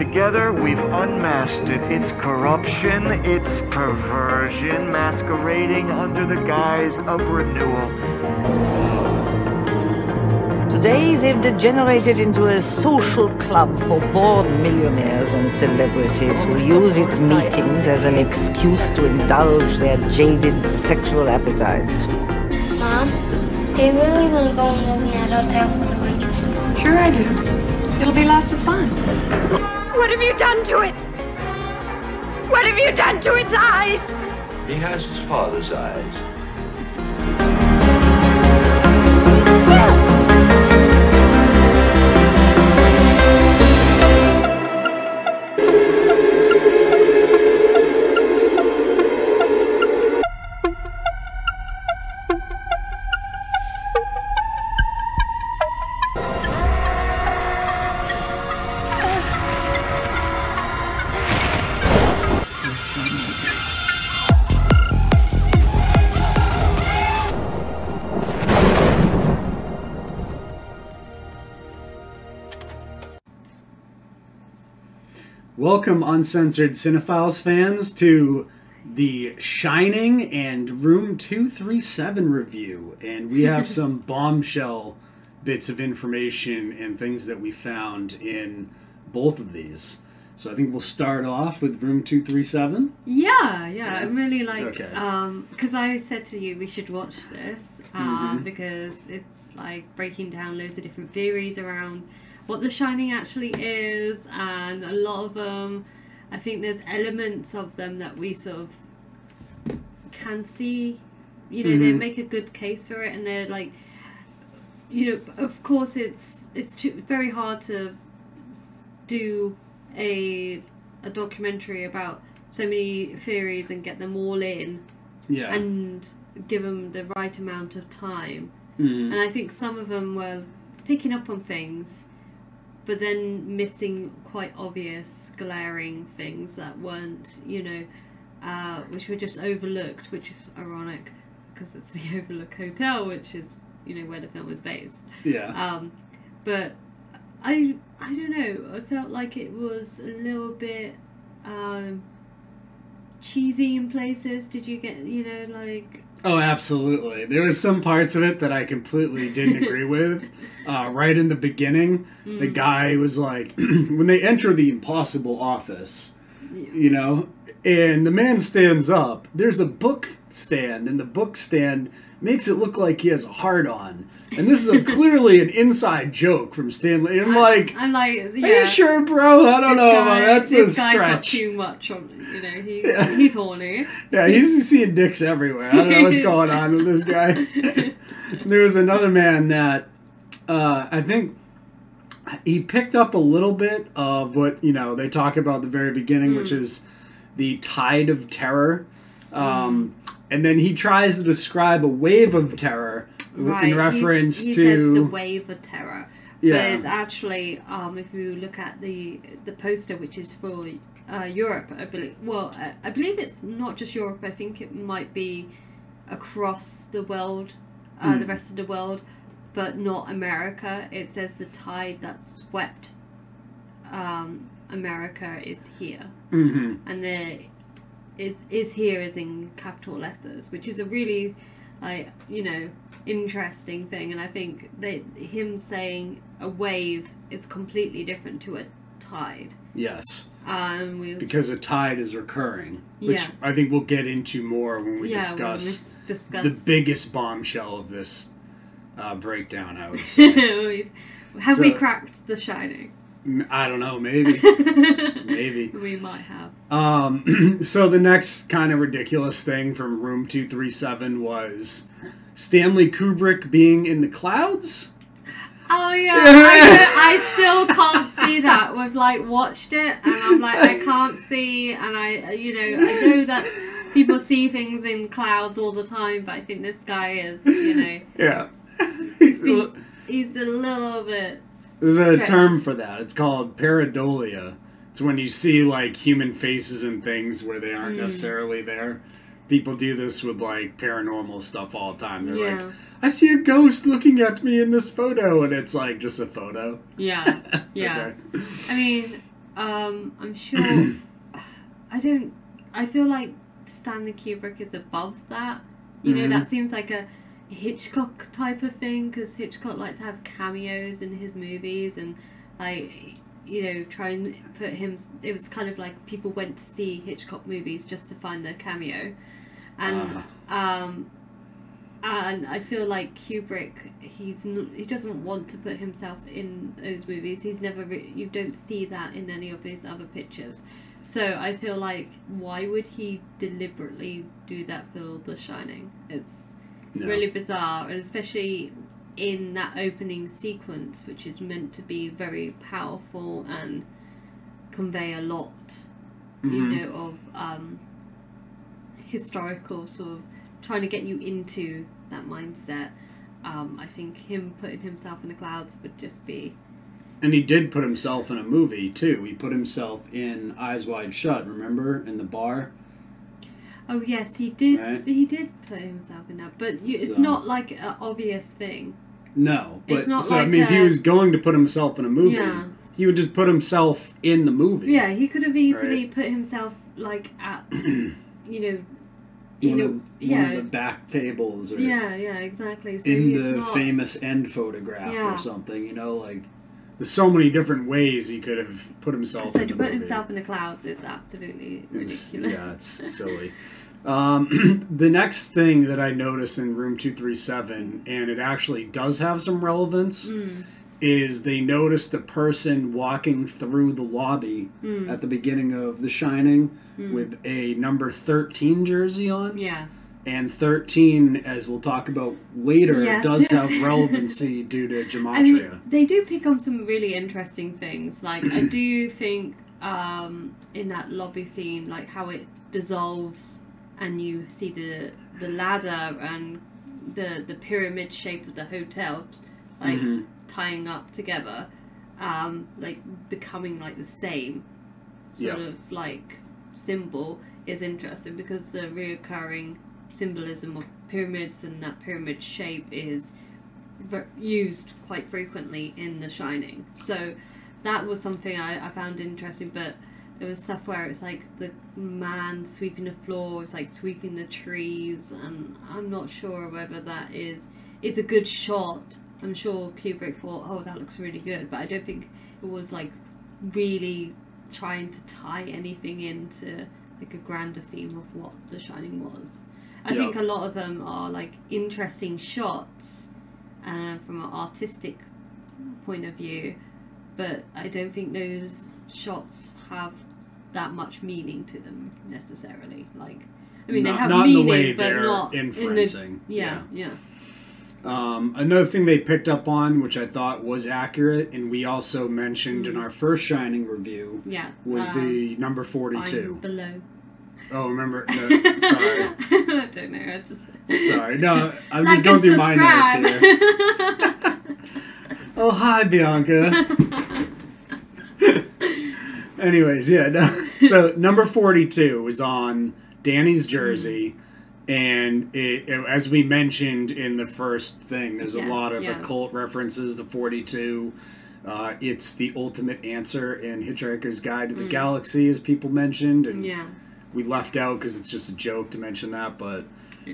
Together, we've unmasked it. Its corruption, its perversion, masquerading under the guise of renewal. Today, they've degenerated into a social club for bored millionaires and celebrities who use its meetings as an excuse to indulge their jaded sexual appetites. Mom, do you really want to go and live in that hotel for the winter? Sure I do. It'll be lots of fun. What have you done to it? What have you done to its eyes? He has his father's eyes. Welcome, uncensored cinephiles fans, to the Shining and Room 237 review. And we have some bombshell bits of information and things that we found in both of these. So I think we'll start off with Room 237. Yeah, yeah, I'm really like, Okay. um, because I said to you we should watch this, um, Mhm. because it's like breaking down loads of different theories around what The Shining actually is, and a lot of them, I think there's elements of them that we sort of can see. You know, they Mhm. make a good case for it, and they're like, you know, of course, it's it's too, very hard to do a a documentary about so many theories and get them all in Yeah. and give them the right amount of time. Mhm. And I think some of them were picking up on things, but then missing quite obvious, glaring things that weren't, you know, uh, which were just overlooked, which is ironic because it's the Overlook Hotel, which is, you know, where the film is based. Yeah. Um, but I I don't know. I felt like it was a little bit um, cheesy in places. Did you get you know like Oh, absolutely. There was some parts of it that I completely didn't agree with. Uh, right in the beginning, the Mm. guy was like, when they enter the impossible office, you know, and the man stands up. There's a book stand, and the book stand makes it look like he has a heart on. And this is a, clearly an inside joke from Stanley. And I'm like, I'm like yeah. are you sure, bro? I don't this know. guy- That's a this guy's stretch. too much on. You know, he's Yeah. he's horny. Yeah, he's seeing dicks everywhere. I don't know what's going on with this guy. there was another man that uh, I think he picked up a little bit of what you know they talk about at the very beginning, which Mm. is the tide of terror, um, and then he tries to describe a wave of terror Right. in he's- reference he to says the wave of terror. Yeah. But it's actually, um, if you look at the the poster, which is for uh, Europe, I believe. Well, I, I believe it's not just Europe. I think it might be across the world, uh, the Mm. rest of the world, but not America. It says the tide that swept um, America is here, Mhm. and the is is here is in capital letters, which is a really like you know interesting thing. And I think that him saying a wave is completely different to a tide. yes, Um, we because a tide is recurring, which Yeah. I think we'll get into more when we Yeah, when we discuss discuss- the biggest bombshell of this uh, breakdown. I would say. Have we cracked The Shining? I don't know, maybe, maybe. We might have. Um, so the next kind of ridiculous thing from Room Two Three Seven was Stanley Kubrick being in the clouds. Oh yeah, I, I still can't see that. We've like watched it, and I'm like, I can't see, and I, you know, I know that people see things in clouds all the time, but I think this guy is, you know, Yeah, he's, he's a little bit. There's a stretched. term for that. It's called pareidolia. It's when you see like human faces and things where they aren't Mm. necessarily there. people do this with like paranormal stuff all the time. They're Yeah. like, I see a ghost looking at me in this photo, and it's like just a photo. Yeah, yeah. Okay. I mean, um, I'm sure. I don't. I feel like Stanley Kubrick is above that. You know, Mhm. that seems like a Hitchcock type of thing because Hitchcock liked to have cameos in his movies and like you know try and put him. It was kind of like people went to see Hitchcock movies just to find their cameo, and um, and I feel like Kubrick, he's n- he doesn't want to put himself in those movies. He's never re- you don't see that in any of his other pictures. So I feel like why would he deliberately do that for The Shining? It's Really bizarre, and especially in that opening sequence, which is meant to be very powerful and convey a lot, you Mhm. know, of um, historical sort of trying to get you into that mindset. Um, I think him putting himself in the clouds would just be And he did put himself in a movie too. He put himself in Eyes Wide Shut. Remember in the bar? Oh yes, he did. Right. He did put himself in that, but you, it's So- not like an obvious thing. No, but It's not so I like mean, if he was going to put himself in a movie, Yeah. he would just put himself in the movie. Yeah, he could have easily Right. put himself like at, you know, you one, know, of, one yeah, of the back tables or yeah, yeah, exactly. So in the not, famous end photograph Yeah. or something. You know, like there's so many different ways he could have put himself. So in to put movie. himself in the clouds is absolutely It's, ridiculous. yeah, it's silly. Um, the next thing that I notice in room 237, and it actually does have some relevance, Mm. is they noticed a person walking through the lobby Mm. at the beginning of The Shining with a number 13 jersey on. Yes. And 13, as we'll talk about later, Yes. does have relevancy due to I gematria. mean, they do pick on some really interesting things. Like, I do think um, in that lobby scene, like how it dissolves and you see the the ladder and the the pyramid shape of the hotel, like Mhm. tying up together, um, like becoming like the same sort Yeah. of like symbol is interesting because the reoccurring symbolism of pyramids and that pyramid shape is used quite frequently in The Shining. So that was something I, I found interesting, but there was stuff where it's like the man sweeping the floor, it's like sweeping the trees, and I'm not sure whether that is is a good shot. I'm sure Kubrick thought, oh, that looks really good, but I don't think it was like really trying to tie anything into like a grander theme of what The Shining was. I Yeah. think a lot of them are like interesting shots uh, from an artistic point of view, but I don't think those shots have that much meaning to them necessarily. Like, I mean, Not- they have not in the meaning, way but they're not in the inferencing. yeah, yeah. Um, another thing they picked up on, which I thought was accurate, and we also mentioned in our first Shining review, Yeah, was um, the number 42. below. Oh, remember? No, sorry. I don't know to. Sorry. No, I'm Like just going through my notes here. Oh, hi, Bianca. Anyways, yeah. No, so number 42 was on Danny's jersey. And it, it- as we mentioned in the first thing, there's Yes, a lot of yeah. occult references the 42. Uh, it's the ultimate answer in Hitchhiker's Guide to the Galaxy, as people mentioned. And Mm. yeah. we left out because it's just a joke to mention that, but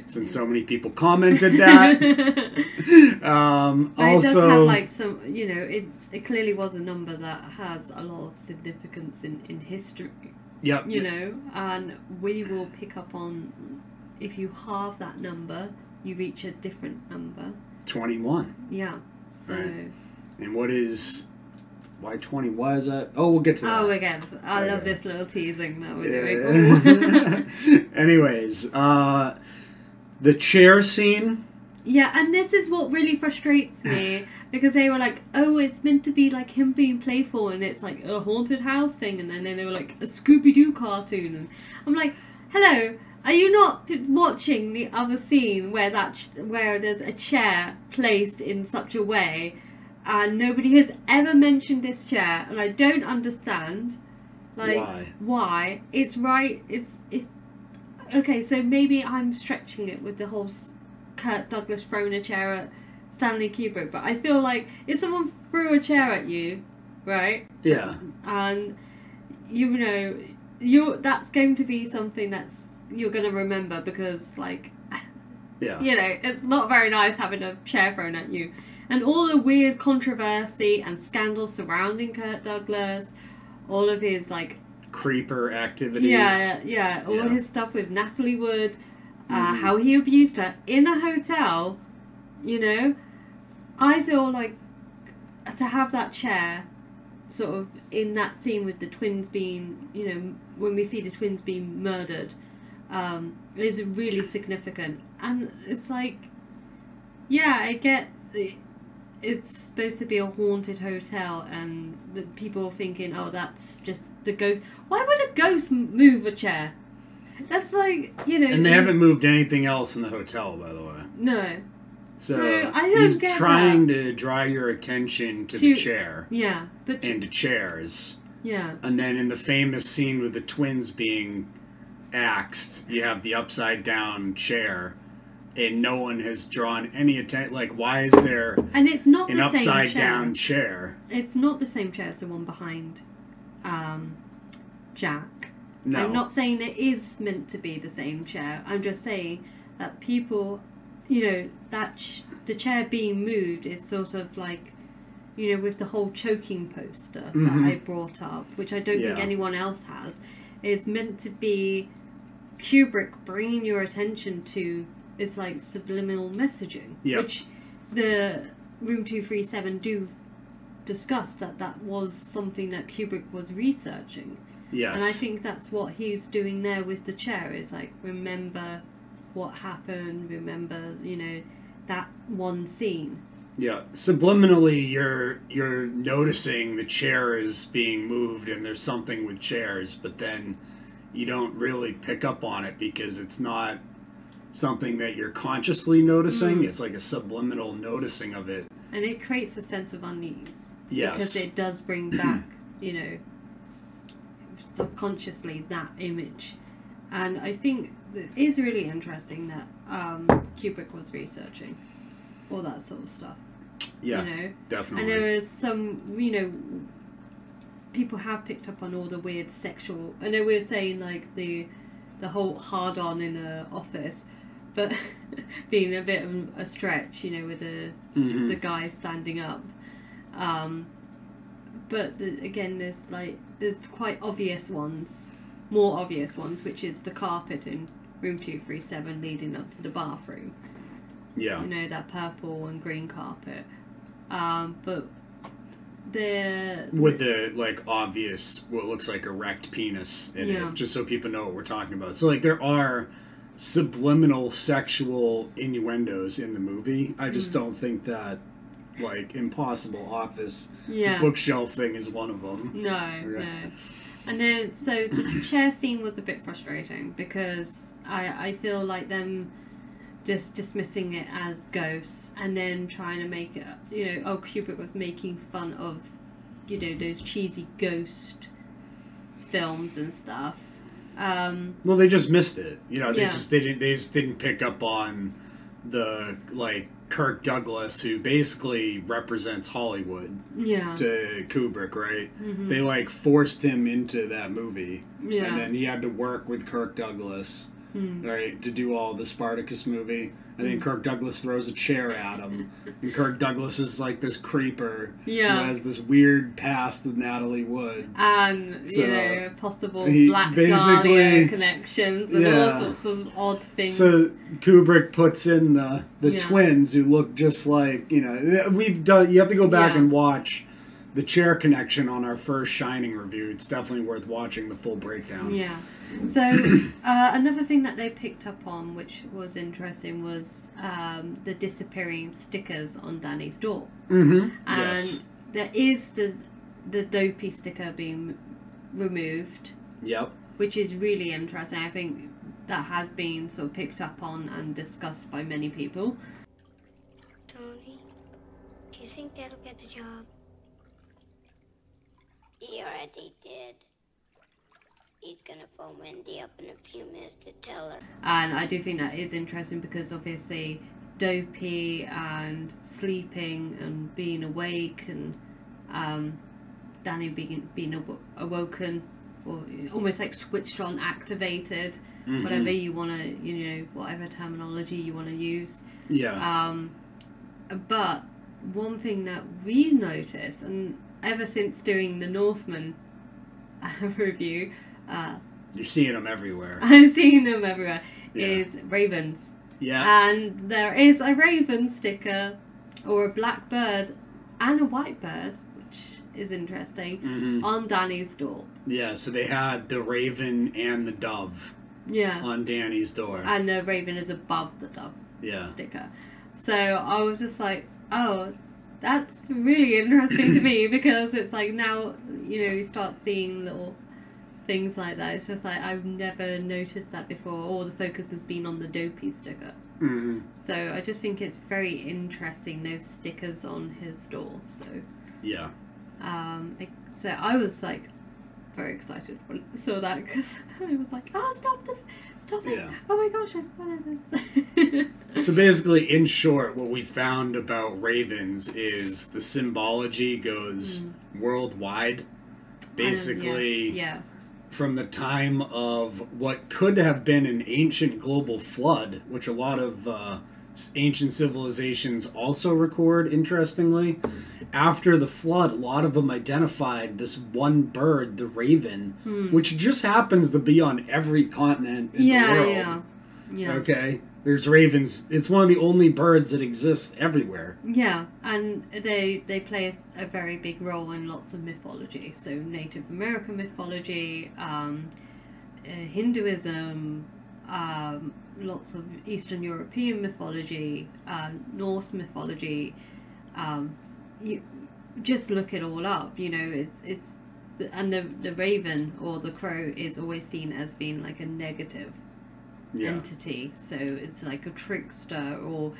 since so many people commented that, um, But it does also have like some, you know, it, it clearly was a number that has a lot of significance in, in history, yep, you know, and we will pick up on if you halve that number, you reach a different number. twenty one. Yeah. So, Right. And what is why twenty? Why is that? Oh, we'll get to that. oh, again, I love this little teasing that we're doing. Yeah. Anyways, uh, the chair scene. Yeah, and this is what really frustrates me because they were like, "Oh, it's meant to be like him being playful, and it's like a haunted house thing," and then they were like a Scooby Doo cartoon, and I'm like, "Hello, are you not p- watching the other scene where that ch- where there's a chair placed in such a way, and nobody has ever mentioned this chair, and I don't understand, like Why? why it's right it's if okay, so maybe I'm stretching it with the whole Kirk Douglas throwing a chair at Stanley Kubrick, but I feel like if someone threw a chair at you, right, Yeah. and you know, you that's going to be something that's you're going to remember because like Yeah. you know, it's not very nice having a chair thrown at you. And all the weird controversy and scandal surrounding Kirk Douglas, all of his like Creeper activities. yeah, yeah, all Yeah. his stuff with Natalie Wood, uh, Mhm. how he abused her in a hotel, you know, I feel like to have that chair sort of in that scene with the twins being, you know, when we see the twins being murdered, um, is really significant. And it's like, yeah, I get it's supposed to be a haunted hotel, and the people are thinking, oh, that's just the ghost. Why would a ghost move a chair? That's like, you know. And they haven't moved anything else in the hotel, by the way. No. So, So, I don't he's get trying to draw your attention to, the chair Yeah, but. and to chairs. yeah. And then in the famous scene with the twins being axed, you have the upside down chair, and no one has drawn any attention. Like, why is there And it's not an the upside same chair. down chair? It's not the same chair as the one behind um, Jack. No. I'm not saying it is meant to be the same chair. I'm just saying that people, you know, that ch- the chair being moved is sort of like, you know, with the whole choking poster Mhm. that I brought up, which I don't think anyone else has, is meant to be Kubrick bringing your attention to it's like subliminal messaging, Yep. which the Room Two Three Seven do discuss that that was something that Kubrick was researching. Yes. And I think that's what he's doing there with the chair is like remember what happened, remember, you know, that one scene. Yeah, subliminally, you're you're noticing the chair is being moved, and there's something with chairs, but then you don't really pick up on it because it's not something that you're consciously noticing. Mm. It's like a subliminal noticing of it. And it creates a sense of unease. Yes. Because it does bring back, you know, subconsciously that image. And I think it is really interesting that um, Kubrick was researching all that sort of stuff. Yeah, you know? definitely. And there is some, you know, people have picked up on all the weird sexual. I know we were saying like the the whole hard on in the office, but being a bit of a stretch, you know, with the Mhm. the guy standing up. Um, but the, again, there's like there's quite obvious ones, more obvious ones, which is the carpet in room two three seven leading up to the bathroom yeah, you know that purple and green carpet um but the with the like obvious what looks like erect penis in Yeah. it, just so people know what we're talking about. So like there are subliminal sexual innuendos in the movie. I just Mm. don't think that like impossible office yeah bookshelf thing is one of them. no Okay. no and then so the chair scene was a bit frustrating because i i feel like them just dismissing it as ghosts and then trying to make it you know oh kubrick was making fun of you know those cheesy ghost films and stuff um Well, they just missed it. You know, they Yeah. just they didn't they just didn't pick up on the like Kirk Douglas who basically represents Hollywood yeah to Kubrick, right? Mhm. They like forced him into that movie. Yeah. And then he had to work with Kirk Douglas, Hmm. right, to do all the Spartacus movie. And then Mm. Kirk Douglas throws a chair at him. and Kirk Douglas is like this creeper Yeah. who has this weird past with Natalie Wood. and So, you know possible he Black Dahlia connections and Yeah. all sorts of odd things. So Kubrick puts in the the Yeah. twins who look just like you know we've done. You have to go back and watch the chair connection on our first Shining review. It's definitely worth watching the full breakdown. yeah. So uh, another thing that they picked up on, which was interesting, was um, the disappearing stickers on Danny's door, Mm-hmm. and yes. there is the the dopey sticker being removed, Yep. which is really interesting. I think that has been sort of picked up on and discussed by many people. Tony, do you think that'll get the job? He already did. He's gonna phone Wendy up in a few minutes to tell her. And I do think that is interesting because obviously dopey and sleeping and being awake and um, Danny being being aw- awoken or almost like switched on, activated, whatever you want to, you know, whatever terminology you want to use. Yeah. Um, but one thing that we notice, and ever since doing the Northman review, uh, You're seeing them everywhere. I'm seeing them everywhere, Yeah. is ravens. Yeah. And there is a raven sticker, or a black bird, and a white bird, which is interesting, Mhm. on Danny's door. Yeah. So they had the raven and the dove Yeah. on Danny's door. And the raven is above the dove Yeah. sticker. So I was just like, oh, that's really interesting to me because it's like now, you know, you start seeing little things like that. It's just like I've never noticed that before. All the focus has been on the dopey sticker. hmm So I just think it's very interesting those stickers on his door. So Yeah. um, so I was like very excited when I saw that because I was like, oh, stop the, stop it! Yeah. Oh my gosh, I spotted this. So basically, in short, what we found about ravens is the symbology goes worldwide. Basically, Um, yes, yeah. from the time of what could have been an ancient global flood, which a lot of uh, ancient civilizations also record, interestingly. After the flood, a lot of them identified this one bird, the raven, which just happens to be on every continent in Hmm. yeah, the world. yeah, yeah, Okay? There's ravens. It's one of the only birds that exists everywhere. yeah, and they they play a very big role in lots of mythology. So Native American mythology, um, uh, Hinduism, um, lots of Eastern European mythology, uh, Norse mythology. Um, you just look it all up. You know, it's it's the, and the the raven or the crow is always seen as being like a negative Yeah. entity. So it's like a trickster, or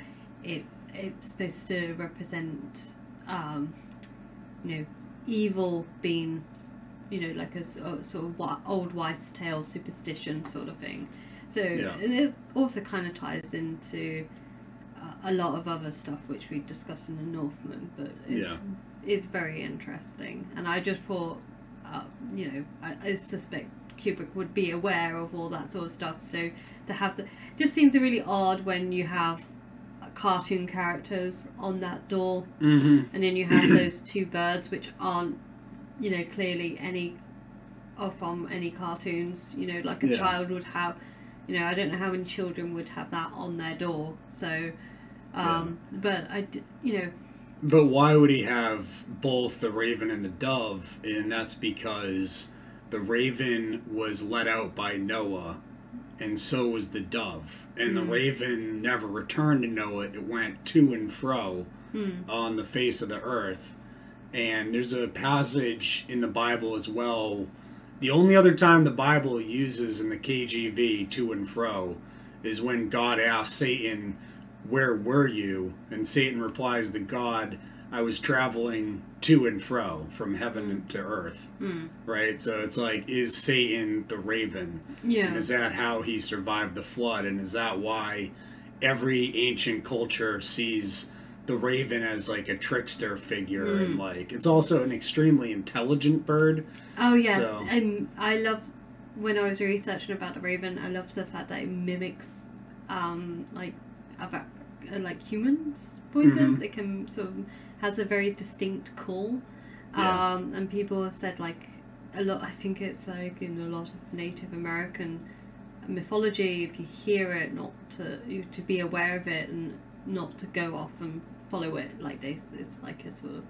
it it's supposed to represent, um, you know, evil being, you know, like a sort of old wives' tale superstition sort of thing. So Yeah. and it also kind of ties into uh, a lot of other stuff which we discussed in the Northman, but it's Yeah. it's very interesting. And I just thought, uh, you know, I, I suspect Kubrick would be aware of all that sort of stuff. So to have the just seems really odd when you have cartoon characters on that door, Mm-hmm. and then you have those two birds which aren't, you know, clearly any or from any cartoons. You know, like a Yeah. child would have. You know, I don't know how many children would have that on their door. So, um, but I, you know, But why would he have both the raven and the dove? And that's because the raven was let out by Noah, and so was the dove. And the raven never returned to Noah, it went to and fro on the face of the earth. And there's a passage in the Bible as well. The only other time the Bible uses in the KJV to and fro is when God asks Satan, Where were you? And Satan replies to God, I was traveling to and fro from heaven to earth. Hmm. Right? So it's like, is Satan the raven? yeah, And is that how he survived the flood? And is that why every ancient culture sees the raven as like a trickster figure and like it's also an extremely intelligent bird. Oh yes, So- and I love when I was researching about the raven. I loved the fact that it mimics, um, like other, uh, like humans' voices. It can sort of has a very distinct call. Yeah. Um, and people have said like a lot. I think it's like in a lot of Native American mythology. If you hear it, not to you to be aware of it and not to go off and follow it like this. It's like a sort of,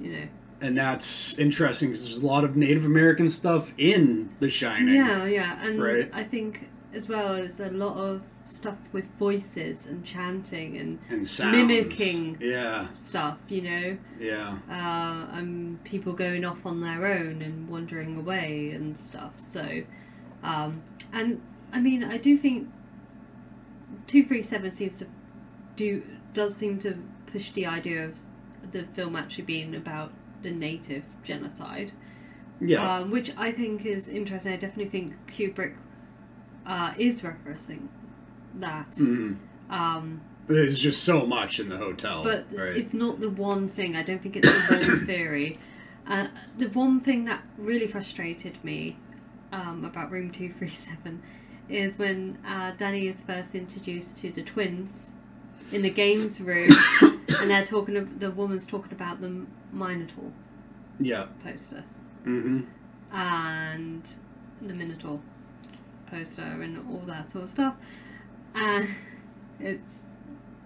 you know. And that's interesting because there's a lot of Native American stuff in The Shining. Yeah, yeah, and Right. I think as well as a lot of stuff with voices and chanting and And. Mimicking. Yeah, stuff, you know, yeah. uh, and people going off on their own and wandering away and stuff. So, um, and I mean, I do think two three seven seems to do does seem to push the idea of the film actually being about the native genocide, Yeah. um, which I think is interesting. I definitely think Kubrick uh, is referencing that. Mhm. Um, There's just so much in the hotel. but right? it's not the one thing. I don't think it's the one theory. Uh, the one thing that really frustrated me um, about Room Two Three Seven is when uh, Danny is first introduced to the twins in the games room, and they're talking. The woman's talking about the Minotaur yeah. poster hmm and the Minotaur poster and all that sort of stuff. And it's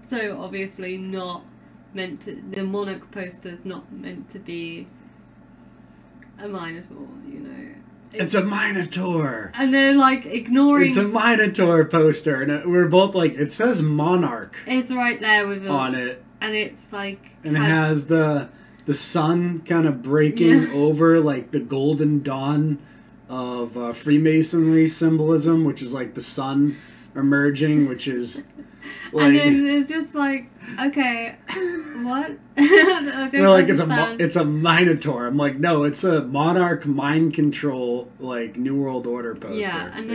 so obviously not meant to. The Monarch poster's not meant to be a Minotaur, you know. It's a Minotaur. and they're like ignoring. It's a Minotaur poster, and we're both like, it says Monarch It's right there with a, on it, and it's like and it has the the sun kind of breaking Yeah. over like the golden dawn of uh, Freemasonry symbolism, which is like the sun emerging, which is like and then it's just like okay, what? They're like it's a it's a Minotaur. I'm like, no, it's a monarch mind control like New World Order poster. Yeah, and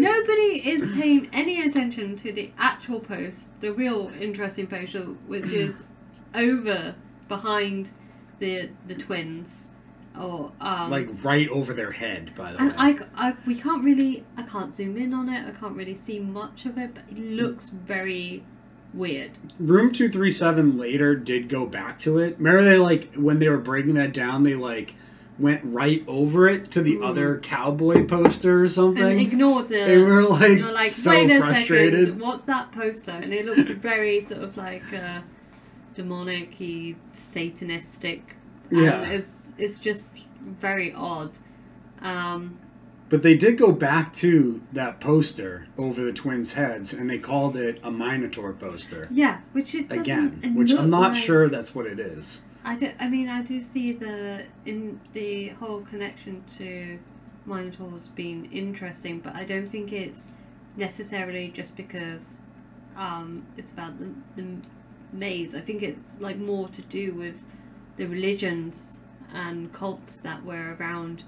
nobody is paying any attention to the actual post, the real interesting post, which is over behind the the twins, or um, like right over their head. By the way. and way, I, c- I- we can't really, I can't zoom in on it. I can't really see much of it, but it looks very weird. Room two three seven later did go back to it. Remember they like when they were breaking that down, they like went right over it to the Mm. other cowboy poster or something. And ignored the. they were like, like, so frustrated. second, what's that poster? And it looks very sort of like uh, demonic satanistic. And Yeah. it's, it's just very odd. Um, But they did go back to that poster over the twins' heads, and they called it a Minotaur poster yeah, which it again, which I'm not like- sure that's what it is. I, do, I mean, I do see the in the whole connection to Minotaurs being interesting, but I don't think it's necessarily just because um, it's about the, the maze. I think it's like more to do with the religions and cults that were around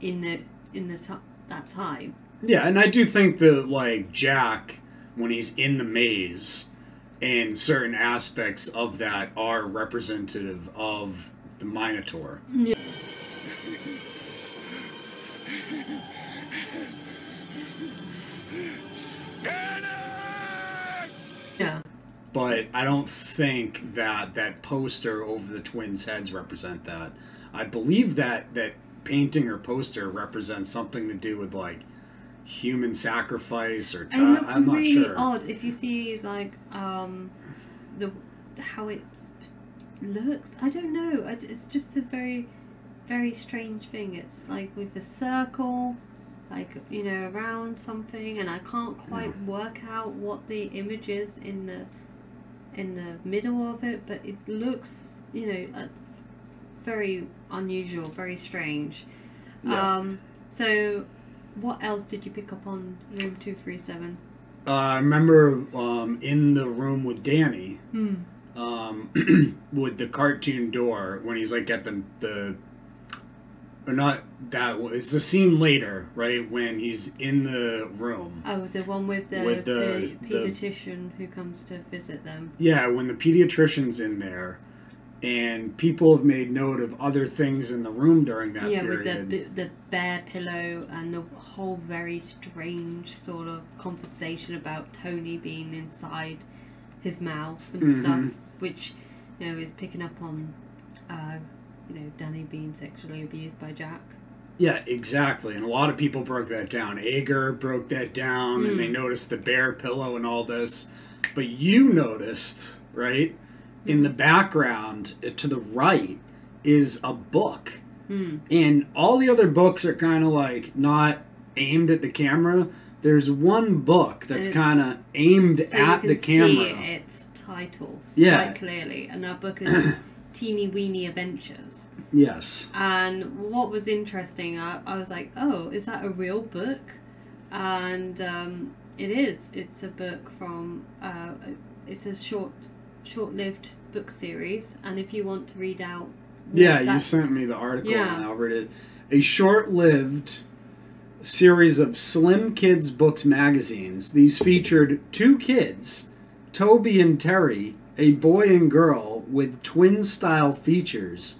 in the in the that time. Yeah, and I do think that like Jack, when he's in the maze, and certain aspects of that are representative of the Minotaur. Yeah. But I don't think that that poster over the twins' heads represent that. I believe that that painting or poster represents something to do with like human sacrifice or And chi- it looks I'm not really sure. odd if you see like um the how it looks. I don't know. It's just a very very strange thing. It's like with a circle, like you know, around something, and I can't quite work out what the image is in the in the middle of it. But it looks, you know, uh, very unusual, very strange. Yeah. Um, so, what else did you pick up on room two three seven? Uh, I remember um, in the room with Danny, Hmm. um, with the cartoon door when he's like at the the or not that it's the scene later right when he's in the room Oh, the one with the, With the- the the- pediatrician who comes to visit them. yeah when the pediatrician's in there and people have made note of other things in the room during that yeah, period Yeah, with the the bear pillow and the whole very strange sort of conversation about Tony being inside his mouth and Mhm. stuff, which you know is picking up on, uh, you know, Danny being sexually abused by Jack. yeah exactly and a lot of people broke that down Ager broke that down and they Mm. noticed the bear pillow and all this but you noticed right in the background uh, to the right is a book Hmm. and all the other books are kind of like not aimed at the camera there's one book that's Uh, kind of aimed So at the camera see its title Yeah. quite clearly, and that book is Teeny Weeny Adventures. yes And what was interesting, I, I was like, oh, is that a real book? And um, it is. It's a book from. Uh, it's a short, short-lived book series, and if you want to read out Yeah, you sent me the article Yeah. on Albert. It- A short-lived series of Slim Kids Books magazines. These featured two kids, Toby and Terry, a boy and girl with twin-style features,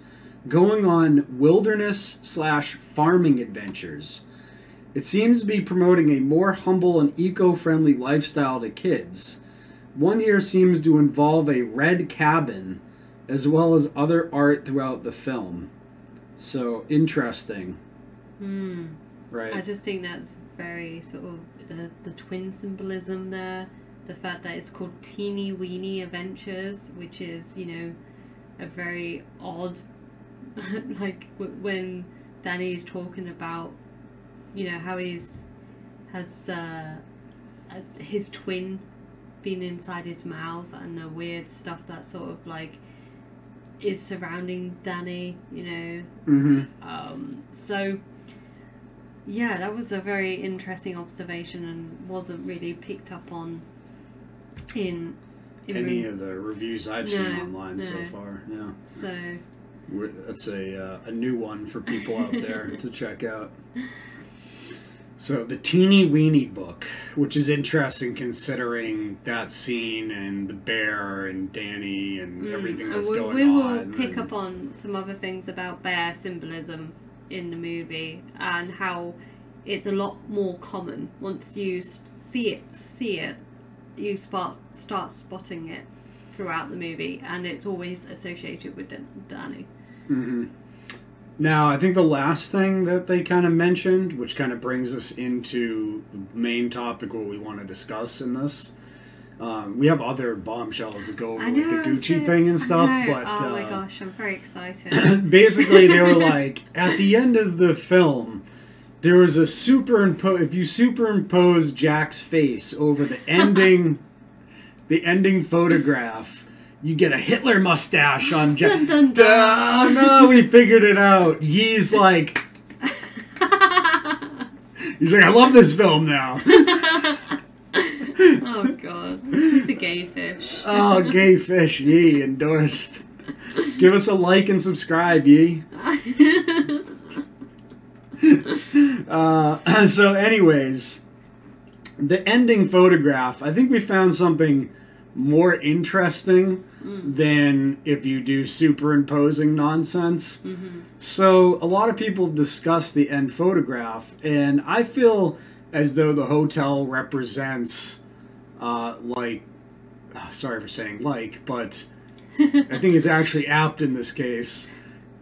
going on wilderness slash farming adventures. It seems to be promoting a more humble and eco-friendly lifestyle to kids. One here seems to involve a red cabin, as well as other art throughout the film. So interesting, Hmm. right? I just think that's very sort of the, the twin symbolism there. The fact that it's called Teeny Weeny Adventures, which is, you know, a very odd, like w- when Danny is talking about, you know, how he's has uh, his twin been inside his mouth and the weird stuff that sort of like is surrounding Danny, you know, hmm um, so, yeah, that was a very interesting observation and wasn't really picked up on in, in Any of the reviews I've seen No, online so far, yeah, So, We're- that's a uh, a new one for people out there to check out. So the teeny weeny book, which is interesting considering that scene and the bear and Danny and mm, everything and that's we, going on. we will on. pick and- up on some other things about bear symbolism in the movie and how it's a lot more common once you see it. See it, you start start spotting it throughout the movie, and it's always associated with Dan- Danny. hmm Now, I think the last thing that they kind of mentioned, which kind of brings us into the main topic what we want to discuss in this. Um, we have other bombshells that go over I like the Gucci so- thing and stuff, but oh uh, my gosh, I'm very excited. basically they were like at the end of the film there was a superimpose if you superimpose jack's face over the ending the ending photograph you get a hitler mustache on jack Dun, dun, dun. oh no we figured it out. He's like he's like i love this film now. Oh god, he's a gay fish. oh gay fish ye endorsed. Give us a like and subscribe ye Uh, so, anyways, the ending photograph, I think we found something more interesting than if you do superimposing nonsense. So, a lot of people discuss the end photograph, and I feel as though the hotel represents, uh, like, sorry for saying like, but I think it's actually apt in this case.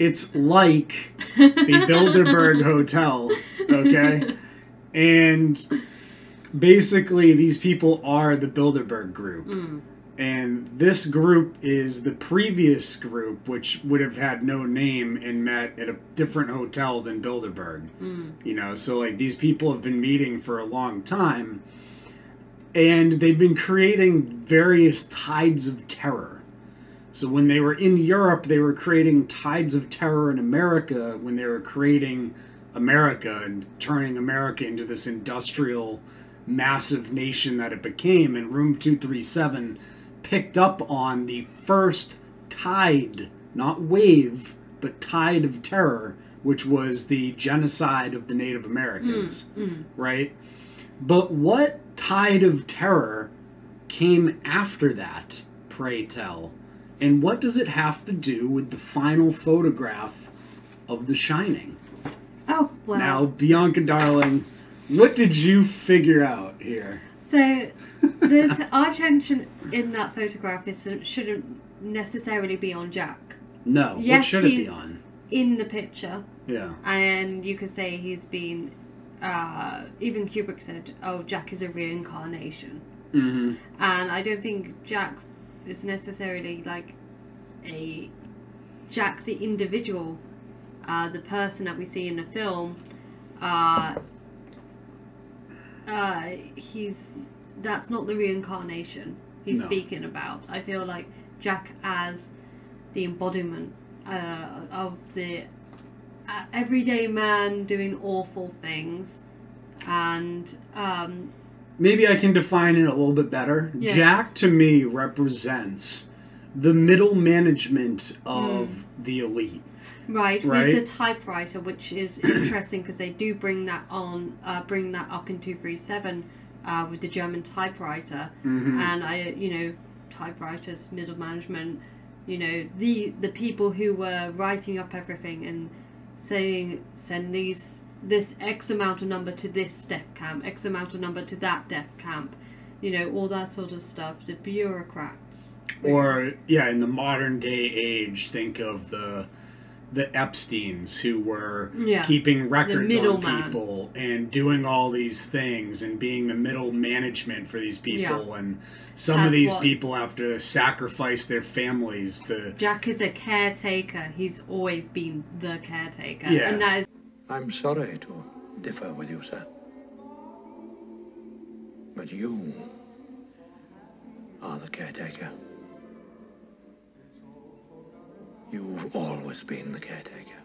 It's like the Bilderberg Hotel, okay? And basically, these people are the Bilderberg group. Mm. And this group is the previous group, which would have had no name and met at a different hotel than Bilderberg. Mm. You know, so like these people have been meeting for a long time. And they've been creating various tides of terror. So when they were in Europe, they were creating tides of terror in America when they were creating America and turning America into this industrial, massive nation that it became. And Room 237 picked up on the first tide, not wave, but tide of terror, which was the genocide of the Native Americans, mm, mm. right? But what tide of terror came after that, pray tell? And what does it have to do with the final photograph of The Shining? Oh well. Now, Bianca, darling, what did you figure out here? So, the our attention in that photograph is shouldn't necessarily be on Jack No, what Yes, should it be he's- on? in the picture, Yeah. and you could say he's been. Uh, even Kubrick said, "Oh, Jack is a reincarnation," Mm-hmm. and I don't think Jack is necessarily like a Jack the individual, uh, the person that we see in the film. Uh, uh, he's that's not the reincarnation he's No. speaking about. I feel like Jack as the embodiment uh, of the uh, everyday man doing awful things, and um, Maybe I can define it a little bit better. Yes. Jack to me represents the middle management of Hmm. the elite. Right, Right. with the typewriter, which is interesting because they do bring that on, uh, bring that up in two three seven, uh, with the German typewriter, Mm-hmm. and I, you know, typewriters, middle management, you know, the the people who were writing up everything and saying send these this X amount of number to this death camp, X amount of number to that death camp, you know, all that sort of stuff. The bureaucrats. Or yeah, in the modern day age, think of the the Epstein's who were Yeah. keeping records on people and doing all these things and being the middle management for these people Yeah. and some of these people have to sacrifice their families to Jack is a caretaker. He's always been the caretaker, Yeah. and that is I'm sorry to differ with you, sir. But you are the caretaker. You've always been the caretaker.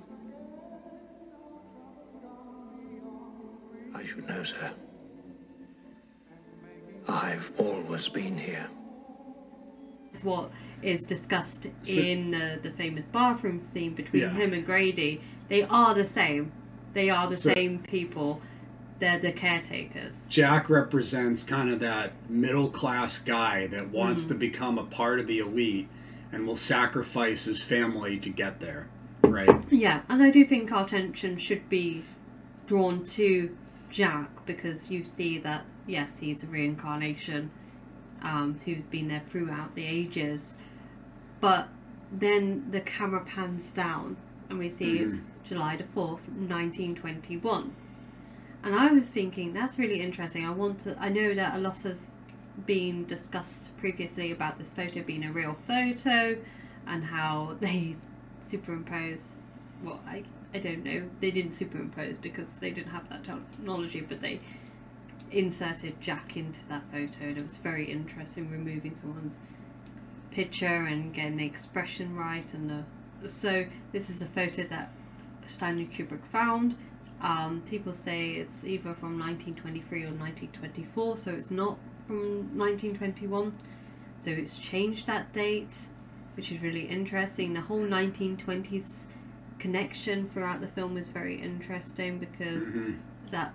I should know, sir. I've always been here. It's what is discussed So- in uh, the famous bathroom scene between Yeah. him and Grady. They are the same. They are the So- same people. They're the caretakers. Jack represents kind of that middle class guy that wants Mm. to become a part of the elite and will sacrifice his family to get there. Right? Yeah, and I do think our attention should be drawn to Jack because you see that yes, he's a reincarnation um, who's been there throughout the ages, but then the camera pans down and we see it's July the fourth, nineteen twenty one, and I was thinking that's really interesting. I want to. I know that a lot has been discussed previously about this photo being a real photo and how they superimpose well I, I don't know they didn't superimpose because they didn't have that technology but they inserted Jack into that photo and it was very interesting removing someone's picture and getting the expression right and the so this is a photo that Stanley Kubrick found um, people say it's either from 1923 or 1924 so it's not from 1921 so it's changed that date which is really interesting. The whole 1920s connection throughout the film is very interesting because that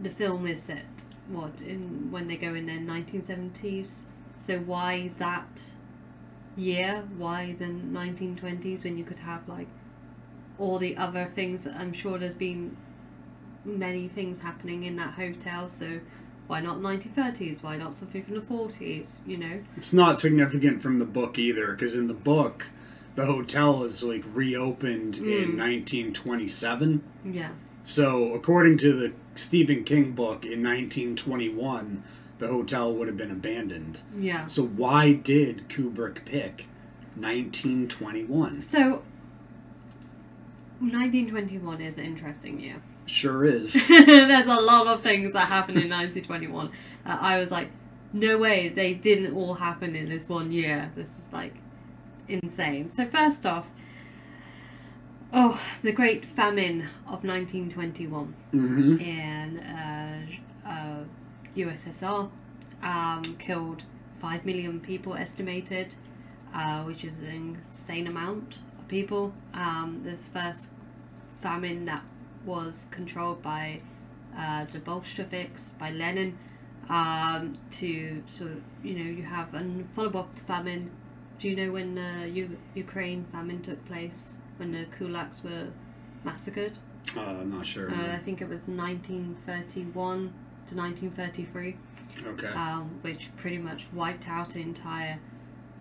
the film is set what in when they go in their 1970s. So why that year? Why the 1920s when you could have like all the other things? I'm sure there's been many things happening in that hotel. So why not 1930s? Why not something from the 40s? You know. It's not significant from the book either, because in the book, the hotel is like reopened hmm. in 1927. Yeah. So, according to the Stephen King book, in 1921, the hotel would have been abandoned. Yeah. So, why did Kubrick pick 1921? So, 1921 is an interesting year. Sure is. There's a lot of things that happened in 1921. Uh, I was like, no way, they didn't all happen in this one year. This is like insane. So, first off, oh, the Great Famine of 1921 hmm in uh, uh, USSR um, killed 5 million people estimated, uh, which is an insane amount people. Um, this first famine that was controlled by uh, the Bolsheviks, by Lenin, um, to sort of, you know, you have a follow up famine. Do you know when the U- Ukraine famine took place? When the kulaks were massacred? Uh, I'm not sure. Uh, I think it was 1931 to 1933, okay. um, which pretty much wiped out the entire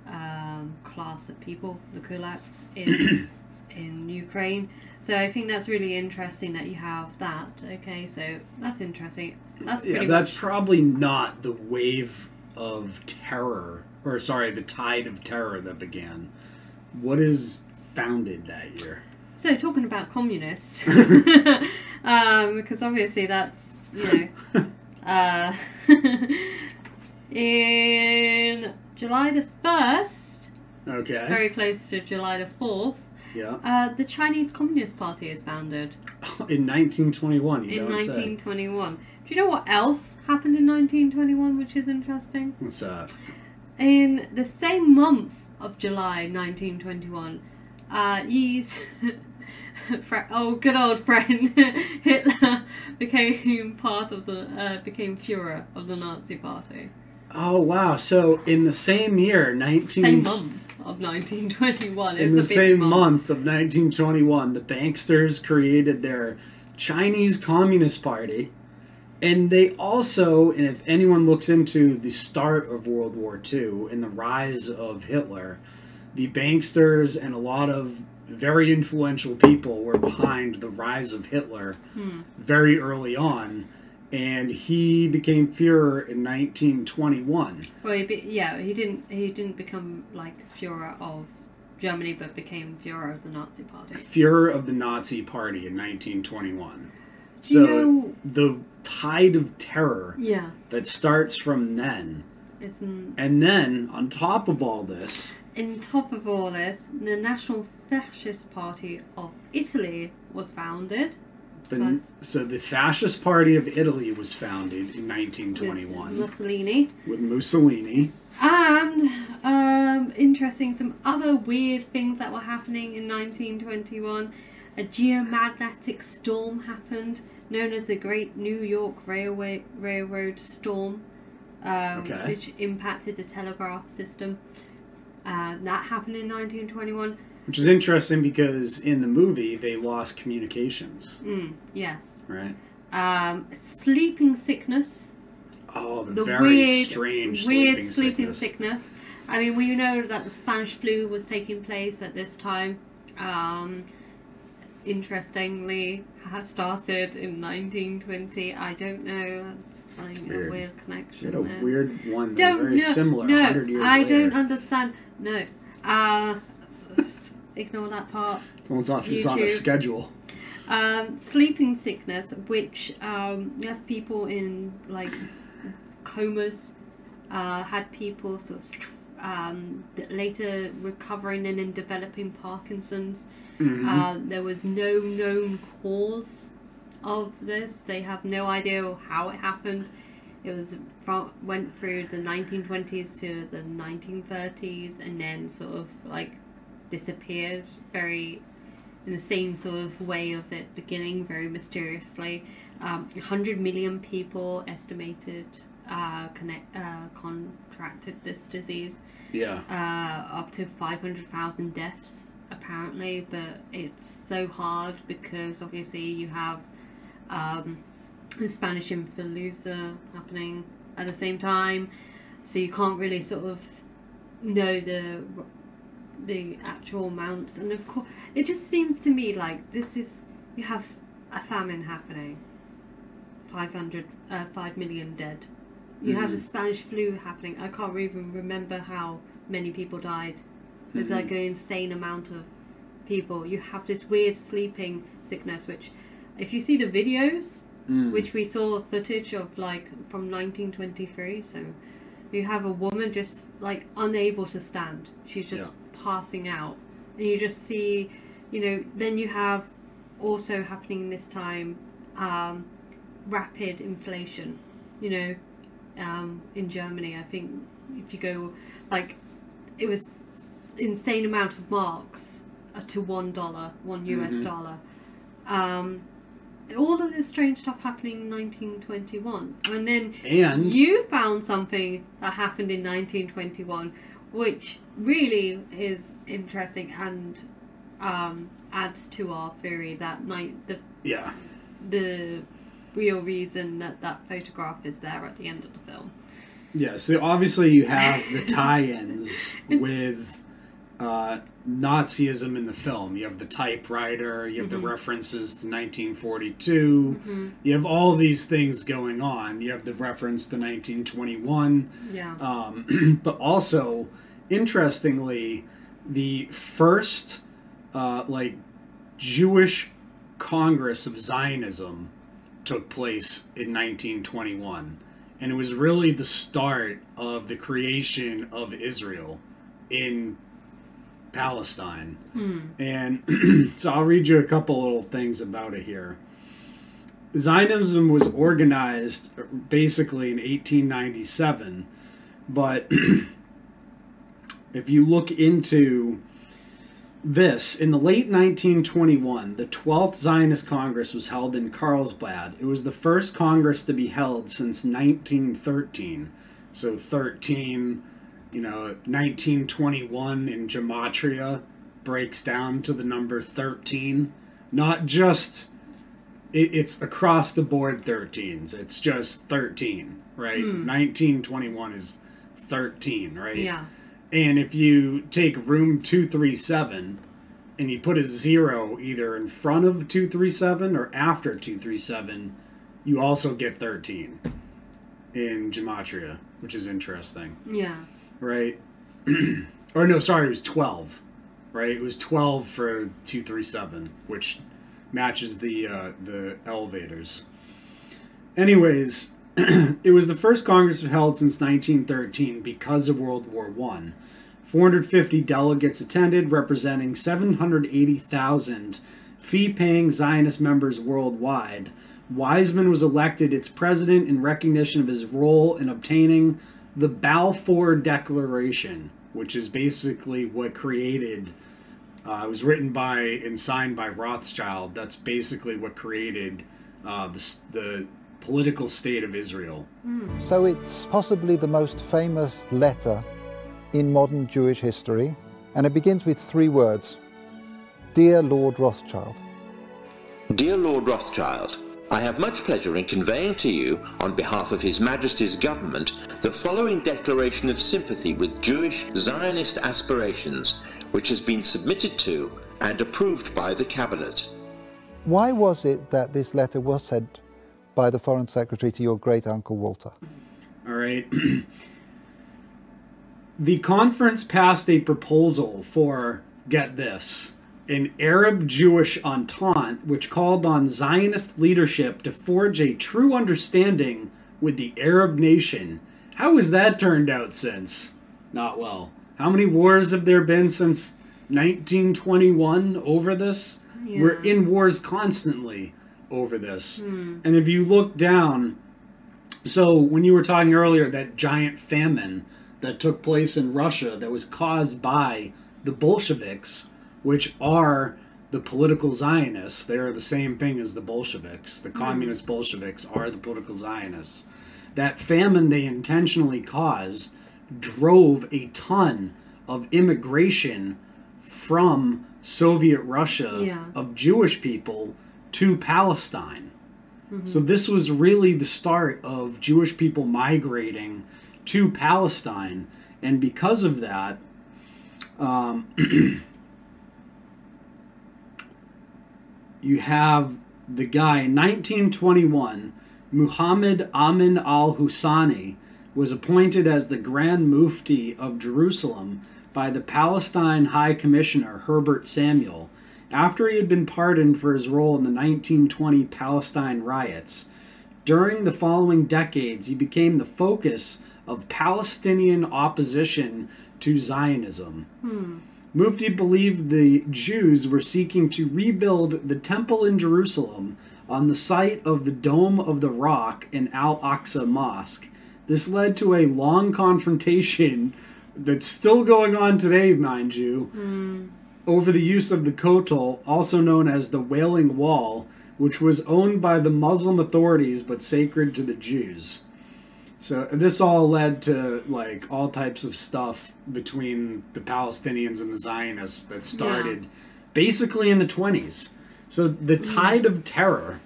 um, class of people, the kulaks, in in Ukraine. So I think that's really interesting that you have that. Okay, so that's interesting. That's yeah, that's much probably not the wave of terror, or sorry, the tide of terror that began. What is founded that year? so talking about communists, um, because obviously that's you know. Uh, in July the 1st, Okay. very close to July the 4th, yeah. uh, the Chinese Communist Party is founded In 1921, you in don't say. 1921. Do you know what else happened in 1921 which is interesting? What's that? In the same month of July 1921, uh, Ye's oh, good old friend Hitler became part of the uh, became Führer of the Nazi Party. Oh wow! So in the same year, nineteen Same month of 1921. In the same month of 1921, the banksters created their Chinese Communist Party. And they also, and if anyone looks into the start of World War II and the rise of Hitler, the banksters and a lot of very influential people were behind the rise of Hitler very early on. And he became Fuhrer in 1921. Well, he be, yeah, he didn't he didn't become like Führer of Germany, but became Führer of the Nazi Party. Fuhrer of the Nazi Party in 1921. Do you So know- the tide of terror Yeah, that starts from then, isn't and then on top of all this, in top of all this, the National Fascist Party of Italy was founded. The, Right. so the Fascist Party of Italy was founded in with 1921 Mussolini. with Mussolini. And um, interesting, some other weird things that were happening in 1921. A geomagnetic storm happened, known as the Great New York Railway Railroad Storm, um, Okay. which impacted the telegraph system. Uh, that happened in 1921. Which is interesting because in the movie they lost communications, Mm, yes. right? Um, sleeping sickness. Oh, the, the very weird, strange weird sleeping, sleeping sickness. sickness. I mean, we know that the Spanish flu was taking place at this time. Um, interestingly, started in 1920. I don't know. It's like Weird. a weird You connection. had a there. weird one Don't very no, similar no. 100 years I later. don't understand. No. Uh, ignore that part. It's almost off it's on a schedule. Um, sleeping sickness, which um, you have people in like comas, uh, had people sort of um, later recovering and then developing Parkinson's. Mhm. Uh, there was no known cause of this. They have no idea how it happened. It was went through the 1920s to the 1930s and then sort of like disappeared very in the same sort of way of it beginning very mysteriously. Um, 100 million people estimated uh, connect, uh, contracted this disease yeah. uh, up to 500,000 deaths apparently, but it's so hard because obviously you have um, the Spanish influenza happening at the same time, so you can't really sort of know the the actual amounts, and of course, it just seems to me like this is you have a famine happening, 500, uh, 5 million dead. You have the Spanish flu happening. I can't even remember how many people died. It was like an insane amount of people. You have this weird sleeping sickness, which, if you see the videos, Mm. which we saw footage of like from 1923, so you have a woman just like unable to stand. She's just passing out. And you just see, you know, then you have also happening in this time um, rapid inflation. You know, um, in Germany, I think if you go like it was insane amount of marks uh, to one dollar, one US Mhm. dollar. Um, all of this strange stuff happening in 1921, and then And you found something that happened in 1921, which really is interesting and um, adds to our theory that night the yeah. the real reason that that photograph is there at the end of the film. Yeah, so obviously you have the tie-ins with uh, Nazism in the film. You have the typewriter, you have Mm-hmm. the references to 1942, you have all these things going on. You have the reference to 1921, Yeah. um, but also, interestingly, the first uh, like Jewish Congress of Zionism took place in 1921. And it was really the start of the creation of Israel in Palestine. And so I'll read you a couple little things about it here. Zionism was organized basically in 1897, but if you look into this in the late 1921, the 12th Zionist Congress was held in Carlsbad. It was the first Congress to be held since 1913. So 13, you know, 1921 in gematria breaks down to the number 13. Not just it, it's across the board 13s. It's just 13, right? Hmm. 1921 is 13, right? Yeah. And if you take room 237 and you put a zero either in front of 237 or after 237, you also get 13 in Gematria, which is interesting, Yeah. right? or no, sorry, it was 12, right? It was 12 for 237, which matches the uh, the elevators. Anyways, it was the first Congress held since 1913 because of World War One. 450 delegates attended, representing 780,000 fee-paying Zionist members worldwide. Weizmann was elected its president in recognition of his role in obtaining the Balfour Declaration, which is basically what created. Uh, it was written by and signed by Rothschild. That's basically what created uh, the, the political state of Israel. So it's possibly the most famous letter in modern Jewish history, and it begins with three words Dear Lord Rothschild. Dear Lord Rothschild, I have much pleasure in conveying to you, on behalf of His Majesty's government, the following declaration of sympathy with Jewish Zionist aspirations, which has been submitted to and approved by the Cabinet. Why was it that this letter was sent by the Foreign Secretary to your great uncle Walter? All right. the conference passed a proposal for, get this, an Arab Jewish entente, which called on Zionist leadership to forge a true understanding with the Arab nation. How has that turned out since? Not well. How many wars have there been since 1921 over this? We're in wars constantly over this. Hmm. And if you look down, so when you were talking earlier, that giant famine that took place in Russia that was caused by the Bolsheviks, which are the political Zionists, they're the same thing as the Bolsheviks. The hmm. communist Bolsheviks are the political Zionists. That famine they intentionally caused drove a ton of immigration from Soviet Russia Yeah. of Jewish people to Palestine. So this was really the start of Jewish people migrating to Palestine, and because of that, um, you have the guy in 1921, Muhammad Amin al Husseini, was appointed as the Grand Mufti of Jerusalem by the Palestine High Commissioner Herbert Samuel after he had been pardoned for his role in the 1920 Palestine riots. During the following decades, he became the focus of Palestinian opposition to Zionism. Hmm. Mufti believed the Jews were seeking to rebuild the temple in Jerusalem on the site of the Dome of the Rock in Al Aqsa Mosque. This led to a long confrontation that's still going on today, mind you, hmm. Over the use of the Kotel, also known as the Wailing Wall, which was owned by the Muslim authorities but sacred to the Jews. So this all led to like all types of stuff between the Palestinians and the Zionists that started basically in the 20s. So the mm-hmm. tide of terror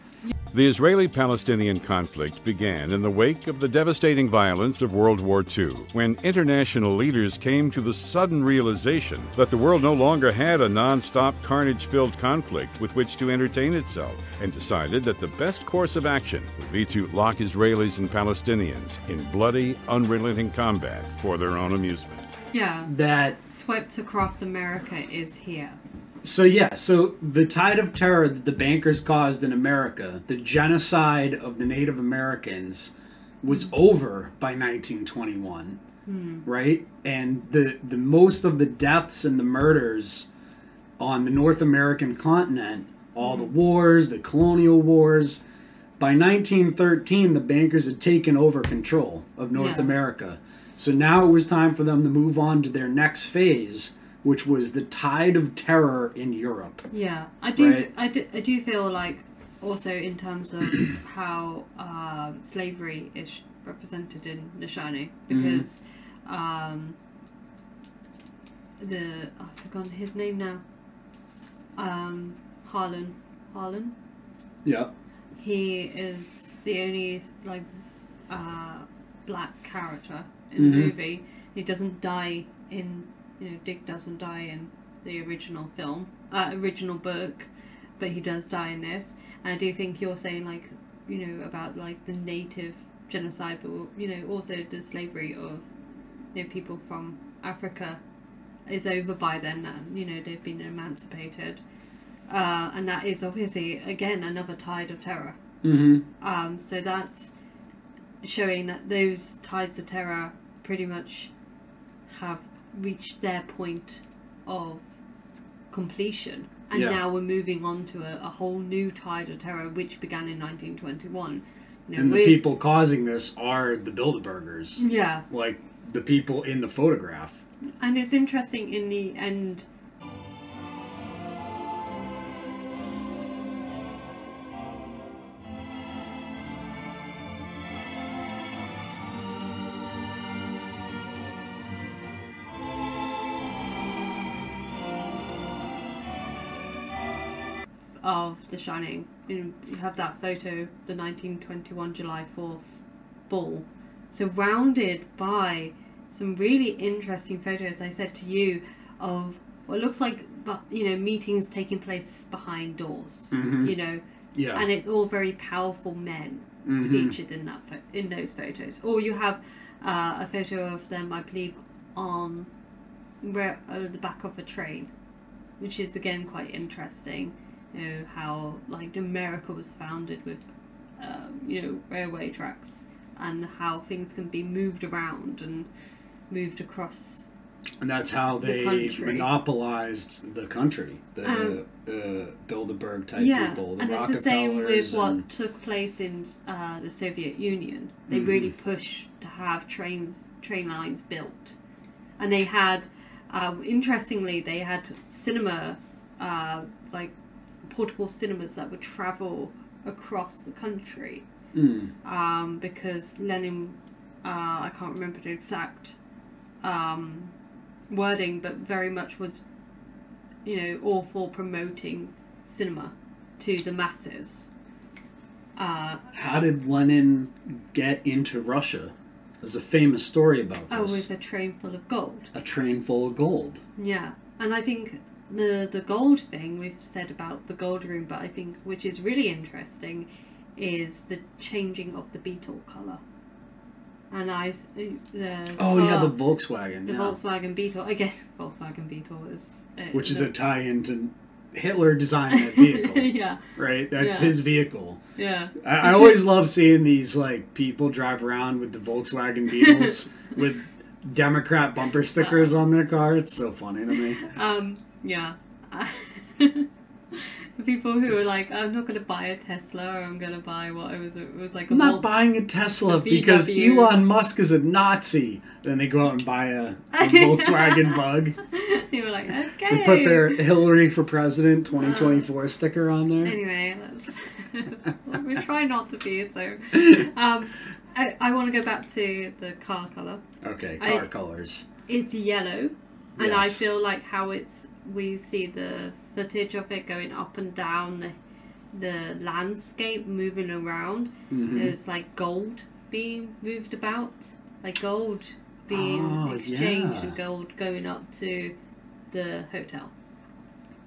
The Israeli Palestinian conflict began in the wake of the devastating violence of World War II, when international leaders came to the sudden realization that the world no longer had a non stop carnage filled conflict with which to entertain itself, and decided that the best course of action would be to lock Israelis and Palestinians in bloody, unrelenting combat for their own amusement. Yeah. that Swept across America is here. So yeah, so the tide of terror that the bankers caused in America, the genocide of the Native Americans, was over by 1921, hmm. right? And the the most of the deaths and the murders on the North American continent, all the hmm. wars, the colonial wars, by 1913 the bankers had taken over control of North Yeah. America. So now it was time for them to move on to their next phase, which was the tide of terror in Europe. Yeah, I do. Right. I do. I do feel like also in terms of how um, slavery is represented in The Shining Mm-hmm. because um, the I've forgotten his name now. Um, Harlan. Harlan. Yeah. He is the only like uh, black character in the Mhm. movie. He doesn't die in you know Dick doesn't die in the original film, uh, original book, but he does die in this. And I do think you're saying like you know about like the native genocide, but you know also the slavery of you know people from Africa is over by then. And, you know they've been emancipated. Uh, and that is obviously again another tide of terror. Mm-hmm. Um, so that's showing that those tides of terror pretty much have reached their point of completion. And Yeah. now we're moving on to a, a whole new tide of terror, which began in 1921. You know, And the people causing this are the Bilderbergers. Yeah. Like the people in the photograph. And it's interesting in the end. The Shining, you you have that photo, the 1921 July 4th ball, surrounded by some really interesting photos. I said to you of what looks like, but you know, meetings taking place behind doors. Mhm. You know, Yeah. and it's all very powerful men Mhm. featured in that in those photos. Or you have uh, a photo of them, I believe, on where uh, the back of a train, which is again quite interesting. You know how like America was founded with, um, you know, railway tracks, and how things can be moved around and moved across. And that's how The they monopolized the country. The Um, uh, Bilderberg type yeah, people, the and it's the same with Rockefellers. what took place in uh, the Soviet Union. They Mhm. really pushed to have trains, train lines built, and they had, uh, interestingly, they had cinema, uh, like portable cinemas that would travel across the country. Mm. Um, because Lenin, uh, I can't remember the exact um, wording, but very much was, you know, all for promoting cinema to the masses. Uh, How did Lenin get into Russia? There's a famous story about this. oh, with a train full of gold. a train full of gold. Yeah, and I think the the gold thing we've said about the gold room, but I think which is really interesting is the changing of the beetle color. And I, the Oh yeah, the Volkswagen. the yeah. Volkswagen Beetle. I guess Volkswagen Beetle is uh, Which is a tie-in to Hitler designed that vehicle. yeah, Right? That's Yeah. his vehicle. yeah. I, I always love seeing these like people drive around with the Volkswagen Beetles with Democrat bumper stickers on their car. It's so funny to me. Um, yeah. the people who are like, I'm not going to buy a Tesla, or I'm going to buy what it was. It was like a I'm not Volks- buying a Tesla a because Elon Musk is a Nazi. Then they go out and buy a, a Volkswagen Bug. they were like, okay. They put their Hillary for President 2024 sticker on there. Anyway, let's, we try not to be so. Um, I, I want to go back to the car color. Okay, I- car colors. It's yellow, and I feel like how it's we see the footage of it going up and down the the landscape moving around. Mhm. There's like gold being moved about, like gold being Oh, exchanged yeah. and gold going up to the hotel.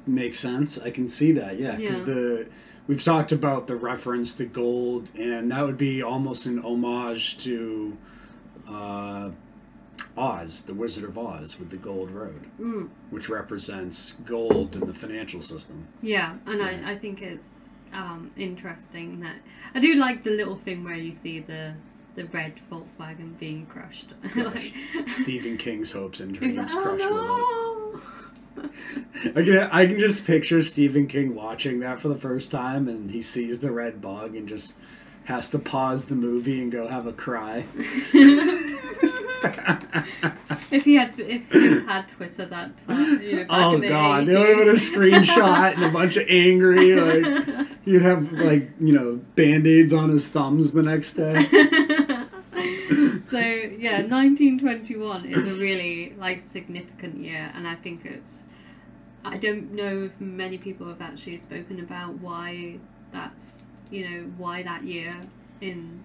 Makes sense. I can see that. Yeah, because Yeah. the we've talked about the reference to gold, and that would be almost an homage to uh, Oz, the Wizard of Oz, with the Gold Road, Mm. which represents gold in the financial system. Yeah, and I, I think it's um, interesting that I do like the little thing where you see the the red Volkswagen being crushed. like, Stephen King's hopes and dreams like, crushed oh it. I can, I can just picture Stephen King watching that for the first time, and he sees the red bug and just has to pause the movie and go have a cry. if he had, if he had had Twitter that time, you know, back oh in the god, 80s. there would have been a screenshot and a bunch of angry like he'd have like you know band-aids on his thumbs the next day. so yeah, 1921 is a really like significant year, and I think it's. I don't know if many people have actually spoken about why that's you know why that year in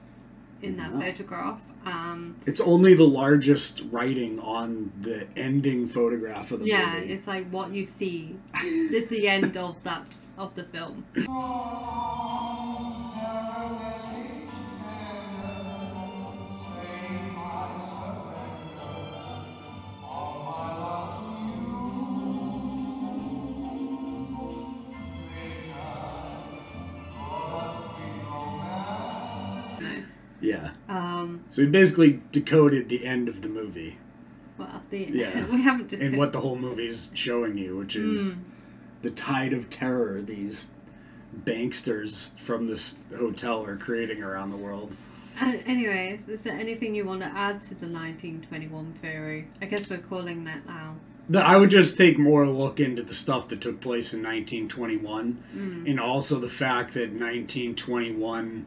in that No. photograph. Um, It's only the largest writing on the ending photograph of the yeah, movie. it's like what you see. it's the end of that of the film. Um, So we basically decoded the end of the movie. well, the, Yeah. we haven't just and what the whole movie's showing you, which is Mm. the tide of terror these banksters from this hotel are creating around the world. Uh, anyways, is there anything you want to add to the 1921 theory? I guess we're calling that now. I would just take more look into the stuff that took place in 1921, Mm. and also the fact that 1921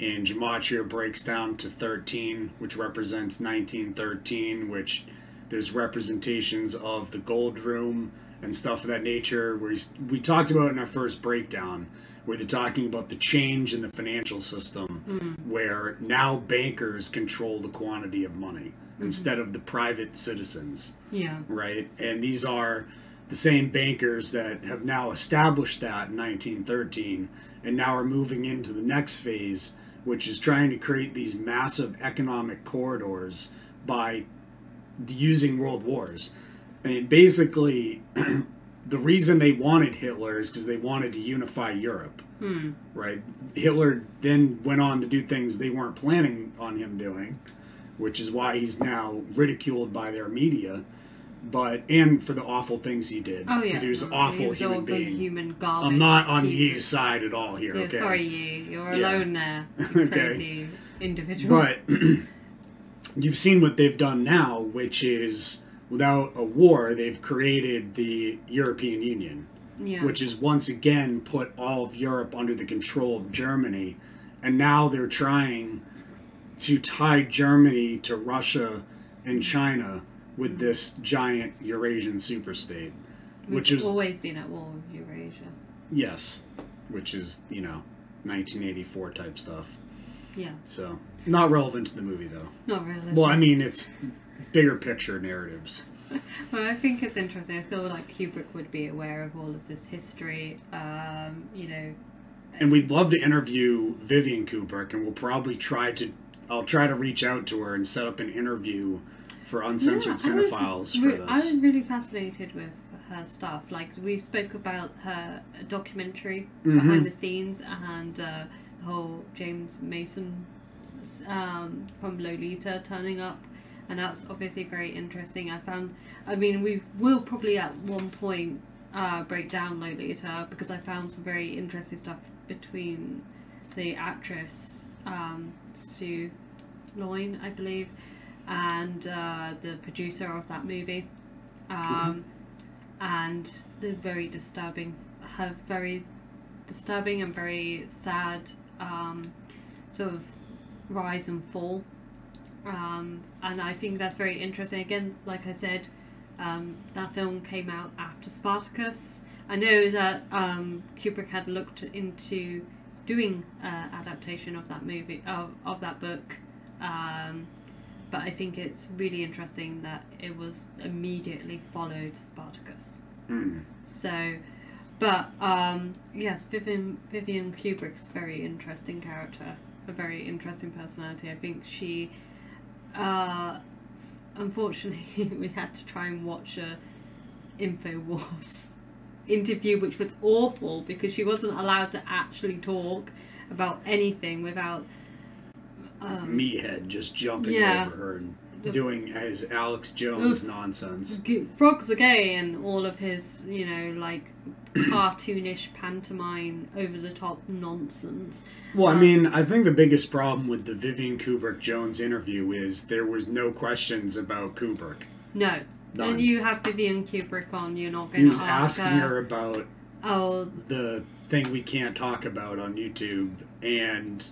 in Gematria breaks down to 13, which represents 1913, which there's representations of the gold room and stuff of that nature. Where we talked about in our first breakdown, where they're talking about the change in the financial system, Mm. where now bankers control the quantity of money Mhm. instead of the private citizens Yeah. right? And these are the same bankers that have now established that in 1913 and now are moving into the next phase, which is trying to create these massive economic corridors by using world wars. And basically, the reason they wanted Hitler is because they wanted to unify Europe Hmm. right? Hitler then went on to do things they weren't planning on him doing, which is why he's now ridiculed by their media. But and for the awful things he did, Oh yeah, he was an awful he was human being. human garbage. I'm not on piece Ye's side at all here. Yeah, okay, sorry, Ye, you're Yeah. alone there, you Okay. crazy individual. But you've seen what they've done now, which is without a war, they've created the European Union, Yeah. which is once again put all of Europe under the control of Germany, and now they're trying to tie Germany to Russia and China with this giant Eurasian superstate, We've which has always been at war with Eurasia. yes, which is you know 1984 type stuff. Yeah, So not relevant to the movie though. not really. Well, I mean, it's bigger picture narratives. Well, I think it's interesting. I feel like Kubrick would be aware of all of this history. Um, you know, And we'd love to interview Vivian Kubrick, and we'll probably try to. I'll try to reach out to her and set up an interview for Uncensored Yeah, was Cinephiles re- for I was really fascinated with her stuff. Like we spoke about her documentary Mhm. behind the scenes and uh, the whole James Mason um, from Lolita turning up, and that's obviously very interesting. I found. I mean, we will probably at one point uh, break down Lolita because I found some very interesting stuff between the actress um, Sue Lyon, I believe, and uh, the producer of that movie, um, and the very disturbing, her very disturbing and very sad um, sort of rise and fall. Um, and I think that's very interesting. Again, like I said, um, that film came out after Spartacus. I know that um, Kubrick had looked into doing uh, adaptation of that movie of, of that book, um, but I think it's really interesting that it was immediately followed Spartacus. Mm. So, but um, yes, Vivian Vivian Kubrick's very interesting character, a very interesting personality. I think she, uh, unfortunately, we had to try and watch a Infowars interview, which was awful because she wasn't allowed to actually talk about anything without. Um, Meathead just jumping Yeah. over her and The- doing his Alex Jones nonsense. Frogs are gay and all of his, you know, like cartoonish pantomime, over the top nonsense. Well, I Um, mean, I think the biggest problem with the Vivian Kubrick Jones interview is there was no questions about Kubrick. No. None. When you have Vivian Kubrick on, you're not going to ask asking her. her about Oh, the thing we can't talk about on YouTube and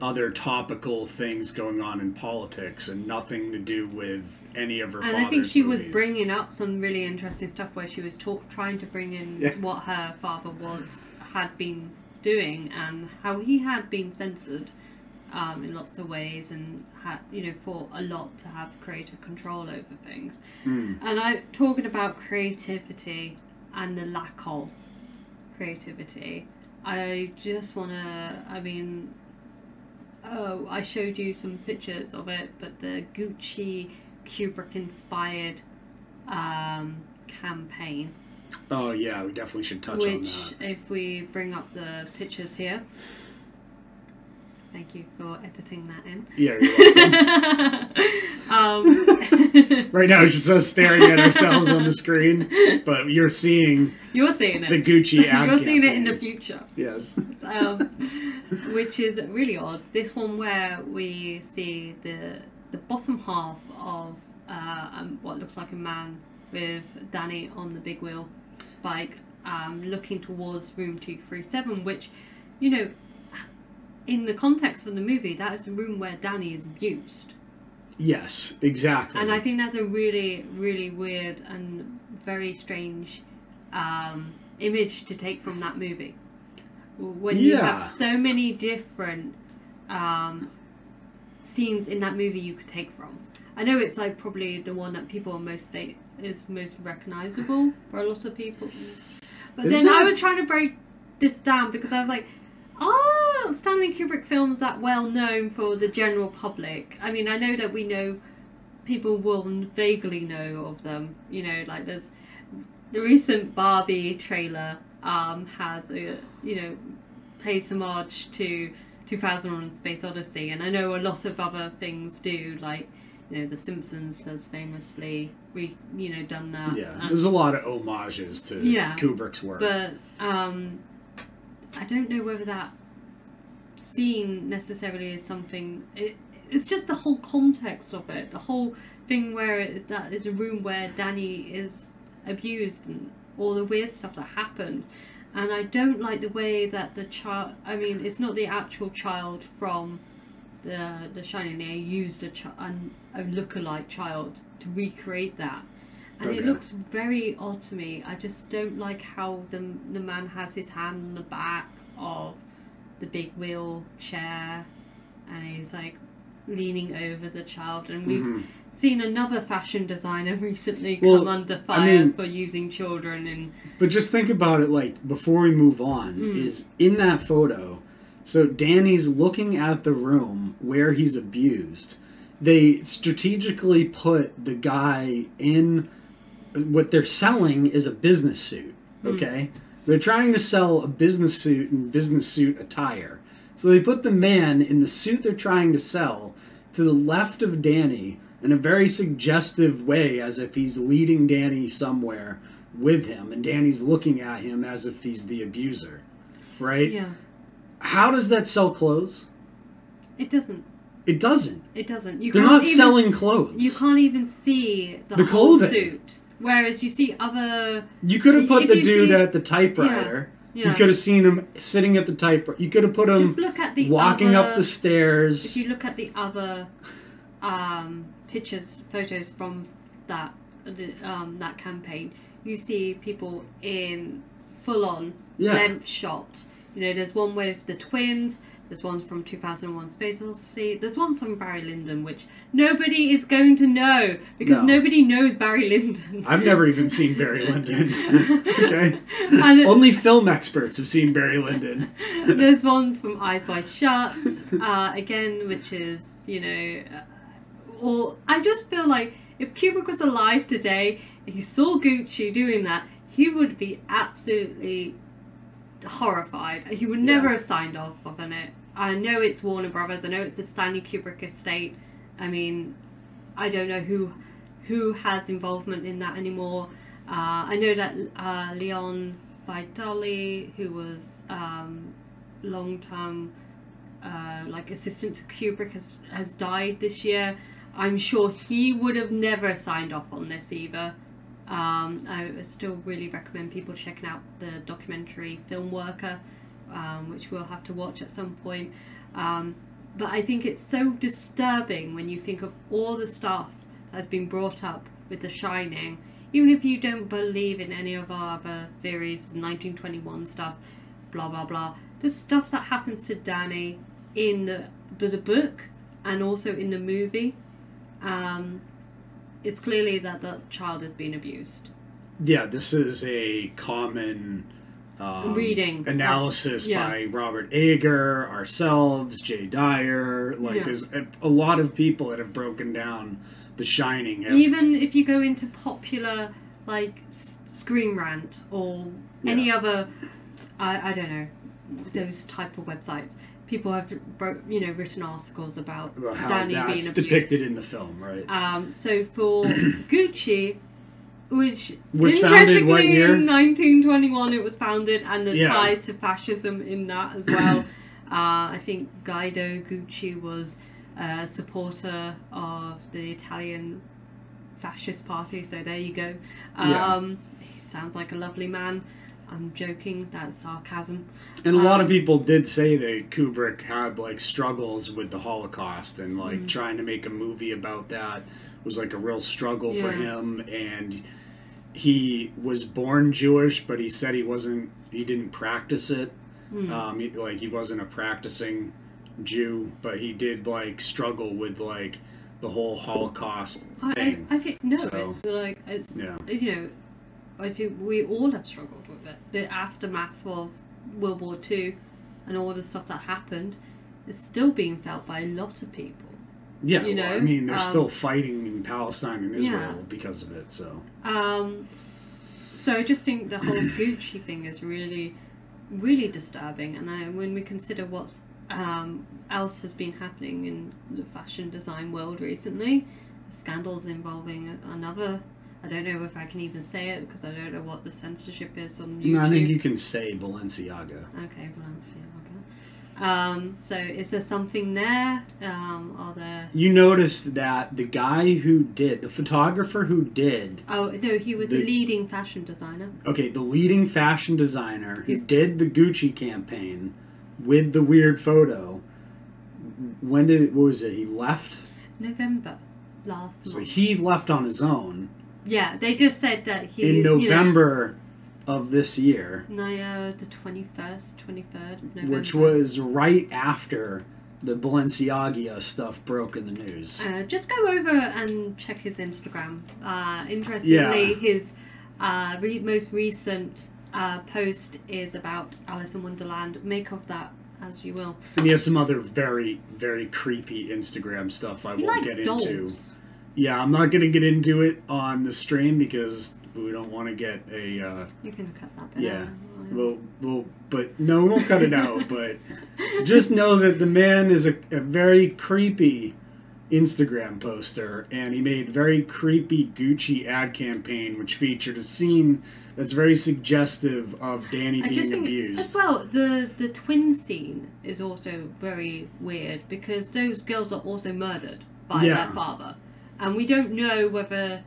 other topical things going on in politics and nothing to do with any of her and I think she was bringing up some really interesting stuff where she was talk, trying to bring in Yeah. what her father was had been doing and how he had been censored um, in lots of ways and had you know fought a lot to have creative control over things. Mm. And I talking about creativity and the lack of creativity. I just want to. I mean, oh, I showed you some pictures of it, but the Gucci Kubrick inspired um, campaign, Oh yeah, we definitely should touch on which, that. if we bring up the pictures here. Thank you for editing that in. Yeah, you're um, Right now, it's just us staring at ourselves on the screen, but you're seeing You're seeing it. the Gucci ad You're seeing it in the future. Yes. um, which is really odd. This one where we see the the bottom half of uh, um, what looks like a man with Danny on the big wheel bike, um, looking towards room two three seven, which you know. In the context of the movie, that is the room where Danny is abused. Yes, exactly. And I think that's a really, really weird and very strange um, image to take from that movie. When you have so many different um, scenes in that movie you could take from. I know it's like probably the one that people are most is most recognizable for a lot of people. But Is then I was trying to break this down because I was like, are Stanley Kubrick films that well known for the general public? I mean, I know that we know people will vaguely know of them. You know, like there's the recent Barbie trailer um, has a you know pays homage to 2001: Space Odyssey, and I know a lot of other things do, like you know, The Simpsons has famously re you know done that. yeah, and- there's a lot of homages to Yeah, Kubrick's work. but um, I don't know whether that scene necessarily is something. It, it's just the whole context of it, the whole thing where it, that is a room where Danny is abused and all the weird stuff that happens. And I don't like the way that the child. I mean, it's not the actual child from the the Shining. They used a chi- an, a lookalike child to recreate that, and it looks very odd to me. I just don't like how the the man has his hand on the back of the big wheelchair, and he's like leaning over the child. And we've Mhm. seen another fashion designer recently Well, come under I fire mean- for using children in But just think about it like before we move on Mm. is in that photo. So Danny's looking at the room where he's abused. They strategically put the guy in what they're selling is a business suit, Mm. They're trying to sell a business suit and business suit attire. So they put the man in the suit they're trying to sell to the left of Danny in a very suggestive way as if he's leading Danny somewhere with him and Danny's looking at him as if he's the abuser. Right? yeah. How does that sell clothes? It doesn't. It doesn't. It doesn't. You They're not even, selling clothes. You can't even see the, The whole clothing. suit. Whereas you see other. You could have put If the dude see- at the typewriter. Yeah, yeah. You could have seen him sitting at the typewriter. You could have put him Just look at the walking up the stairs. If you look at the other um, pictures, photos from that um, that campaign, you see people in full on Yeah. length shot. You know, there's one with the twins. There's one from 2001 Space Odyssey. There's one from Barry Lyndon, which nobody is going to know because No. nobody knows Barry Lyndon. I've never even seen Barry Lyndon. okay, it- only film experts have seen Barry Lyndon. There's ones from Eyes Wide Shut, uh, again, which is, you know, uh, or I just feel like if Kubrick was alive today, he saw Gucci doing that, he would be absolutely horrified. He would never Yeah. have signed off on it. I know it's Warner Brothers. I know it's the Stanley Kubrick estate. I mean, I don't know who who has involvement in that anymore. Uh, I know that uh, Leon Vitali, who was um, long term uh, like assistant to Kubrick, has has died this year. I'm sure he would have never signed off on this either. Um, I still really recommend people checking out the documentary Film Worker, um, which we'll have to watch at some point. Um, but I think it's so disturbing when you think of all the stuff that's been brought up with The Shining. Even if you don't believe in any of our other theories, 1921 stuff, blah blah blah, the stuff that happens to Danny in the, the book and also in the movie, um, it's clearly that the child is being abused. Yeah, this is a common um, Reading. analysis Yeah. by Robert Ager, ourselves, Jay Dyer. Like, Yeah. there's a, a lot of people that have broken down The Shining. have- Even if you go into popular like Screen Rant or any Yeah. other, I, I don't know, those type of websites, people have you know written articles about, about how Danny being that's abused. depicted in the film, right? Um, so for Gucci, which Was founded interestingly year? in 1921 it was founded, and the Yeah. ties to fascism in that as well. uh, I think Guido Gucci was a supporter of the Italian fascist party. So there you go. Yeah. Um, He sounds like a lovely man. I'm joking. That's sarcasm. And a lot of Um, people did say that Kubrick had like struggles with the Holocaust and like Mm. trying to make a movie about that was like a real struggle for him and he was born Jewish but he said he wasn't he didn't practice it Hmm. um he, like he wasn't a practicing Jew but he did like struggle with like the whole Holocaust I, thing I, I think no, So, it's like it's yeah. you know, I think we all have struggled with it. The aftermath of World War Two and all the stuff that happened is still being felt by a lot of people. yeah you well, know, I mean they're um, still fighting in Palestine and Israel Yeah. because of it so Um, so I just think the whole Gucci thing is really, really disturbing. And I, when we consider what's um, else has been happening in the fashion design world recently, scandals involving another. I don't know if I can even say it because I don't know what the censorship is on YouTube. No, I think you can say Balenciaga. Okay, Balenciaga. Um, so is there something there? Um, are there? You noticed that the guy who did, the photographer who did, Oh no, he was The- a leading fashion designer. okay, the leading fashion designer who He's- did the Gucci campaign with the weird photo. When did it, what was it? He left? November last month. So month. he left on his own Yeah, they just said that he in you know- November of this year, no, uh, the twenty first, twenty third November. which was right after the Balenciaga stuff broke in the news. Uh, just go over and check his Instagram. Uh, interestingly, Yeah. his uh, re- most recent uh, post is about Alice in Wonderland. Make of that as you will. And he has some other very, very creepy Instagram stuff I He won't get dolls. into. Yeah, I'm not going to get into it on the stream because we don't want to get a. Uh, You can cut that yeah, out. we'll, we'll, but no, we won't cut it out. But just know that the man is a, a very creepy Instagram poster, and he made very creepy Gucci ad campaign, which featured a scene that's very suggestive of Danny I just being think abused. as well the the twin scene is also very weird because those girls are also murdered by Yeah. their father, and we don't know whether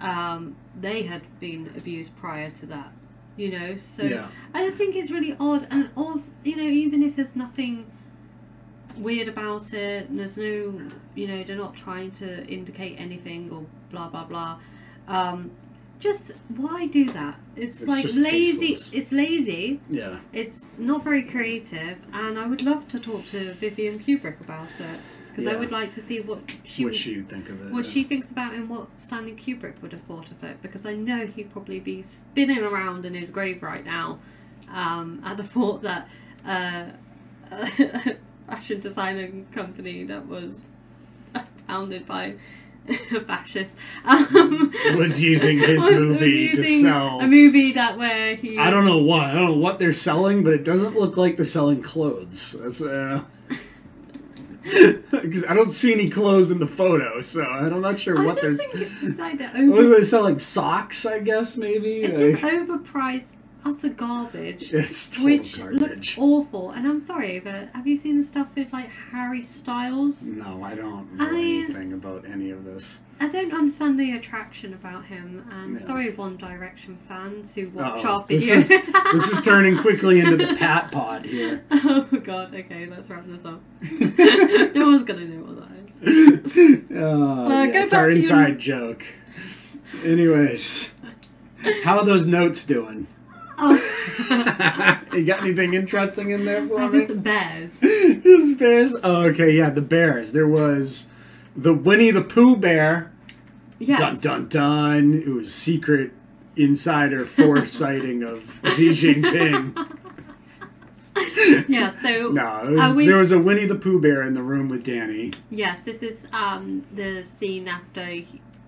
um, they had been abused prior to that. You know, so Yeah. I just think it's really odd, and also you know even if there's nothing weird about it, and there's no you know they're not trying to indicate anything or blah blah blah. Um, just why do that? It's, It's like lazy. tasteless. It's lazy. Yeah. It's not very creative, and I would love to talk to Vivian Kubrick about it because I would like to see what she what would- she would think of it. what yeah. she thinks about and what Stanley Kubrick would have thought of it because I know he'd probably be spinning around in his grave right now um, at the thought that uh, a fashion designing company that was founded by a fascist um, Was using his was- was movie to sell- a movie that where he I don't know what. I don't know what they're selling, but it doesn't look like they're selling clothes. That's uh, because I don't see any clothes in the photo, so I'm not sure I what just they're. think it's like the What was over, they selling? Socks, I guess maybe. it's Like- just overpriced utter garbage. It's which garbage. looks awful. And I'm sorry, but have you seen the stuff with like Harry Styles? No, I don't know I- anything about any of this. I don't understand the attraction about him. And sorry, One Direction fans who watch Uh-oh. our videos. This is this is turning quickly into the Pat Pod here. oh god, okay, let's wrap this up. no one's gonna know what that is. Uh, Uh, yeah, it's our to your- inside joke. Anyways, how are those notes doing? Oh, You got anything interesting in there for they're me? just bears. Just bears. Oh, okay, yeah, the bears. There was the Winnie the Pooh bear. Yes. Dun dun dun. It was secret insider foresighting of Xi Jinping. Yeah, so No, was, was- there was a Winnie the Pooh bear in the room with Danny. Yes, this is um, the scene after,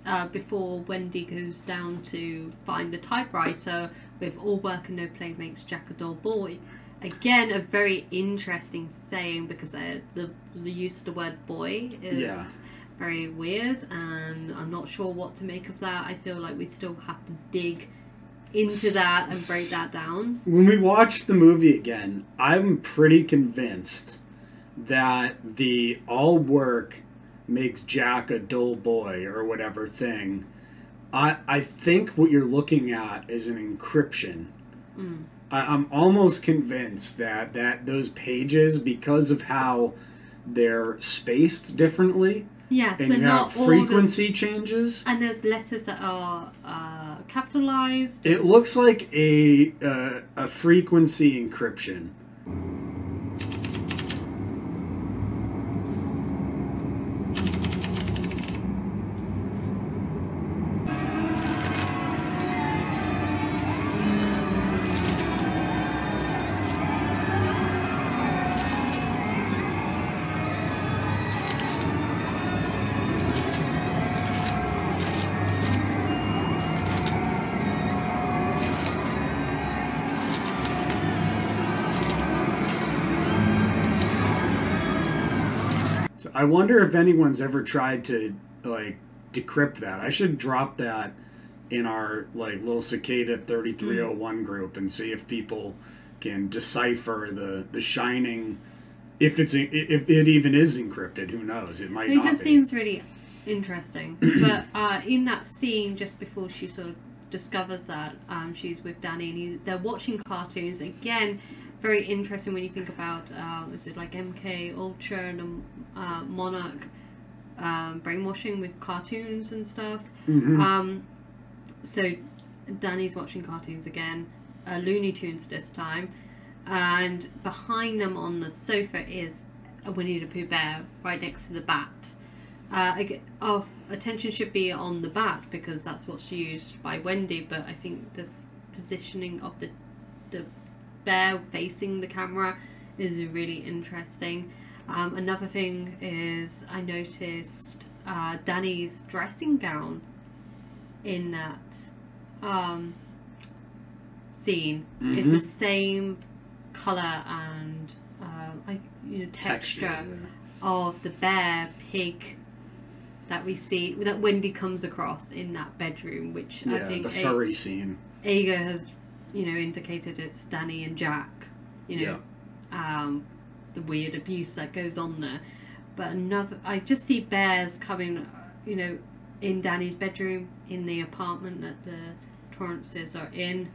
uh, before Wendy goes down to find the typewriter with all work and no play makes Jack a dull boy. Again, a very interesting saying because uh, the the use of the word boy is Yeah. very weird, and I'm not sure what to make of that. I feel like we still have to dig into that and break that down. When we watched the movie again, I'm pretty convinced that the all work makes Jack a dull boy or whatever thing. I I think what you're looking at is an encryption. Mm. I, I'm almost convinced that that those pages, because of how they're spaced differently, Yeah, and so you not frequency changes. And there's letters that are uh, capitalized. It looks like a uh, a frequency encryption. I wonder if anyone's ever tried to like decrypt that. I should drop that in our like little cicada 3301 group and see if people can decipher the the shining if it's if it even is encrypted who knows it might It not just be. seems really interesting. but uh, in that scene, just before she sort of discovers that um, she's with Danny and he's, they're watching cartoons again. Very interesting when you think about uh, is it like MK Ultra and uh, Monarch um, brainwashing with cartoons and stuff. Mhm. Um, so Danny's watching cartoons again, uh, Looney Tunes this time, and behind them on the sofa is a Winnie the Pooh bear right next to the bat. Uh, our attention should be on the bat because that's what's used by Wendy, but I think the positioning of the bear facing the camera is really interesting. Um, another thing is I noticed uh, Danny's dressing gown in that um, scene is the Mhm. same color and uh, I, you know texture, Texture, of the bear pig that we see that Wendy comes across in that bedroom, which I yeah think the A- furry scene Ager has, you know, indicated it's Danny and Jack. You know, um, the weird abuse that goes on there. But another, I just see bears coming, you know, in Danny's bedroom, in the apartment that the Torrances are in.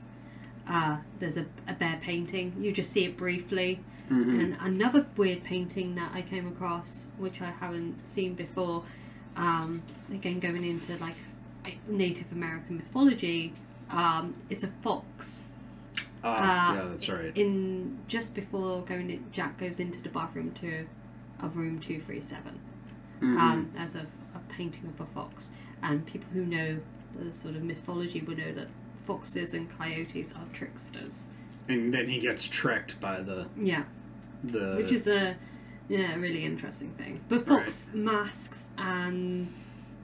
Uh, there's a, a bear painting. You just see it briefly. Mhm. And another weird painting that I came across, which I haven't seen before, um, again going into like Native American mythology, um, is a fox. Ah, Uh, yeah that's right In just before going, in, Jack goes into the bathroom to a room two three seven, Mhm. um, as a, a painting of a fox. And people who know the sort of mythology would know that foxes and coyotes are tricksters. and then he gets tricked by the Yeah. the which is a yeah really interesting thing. But fox masks and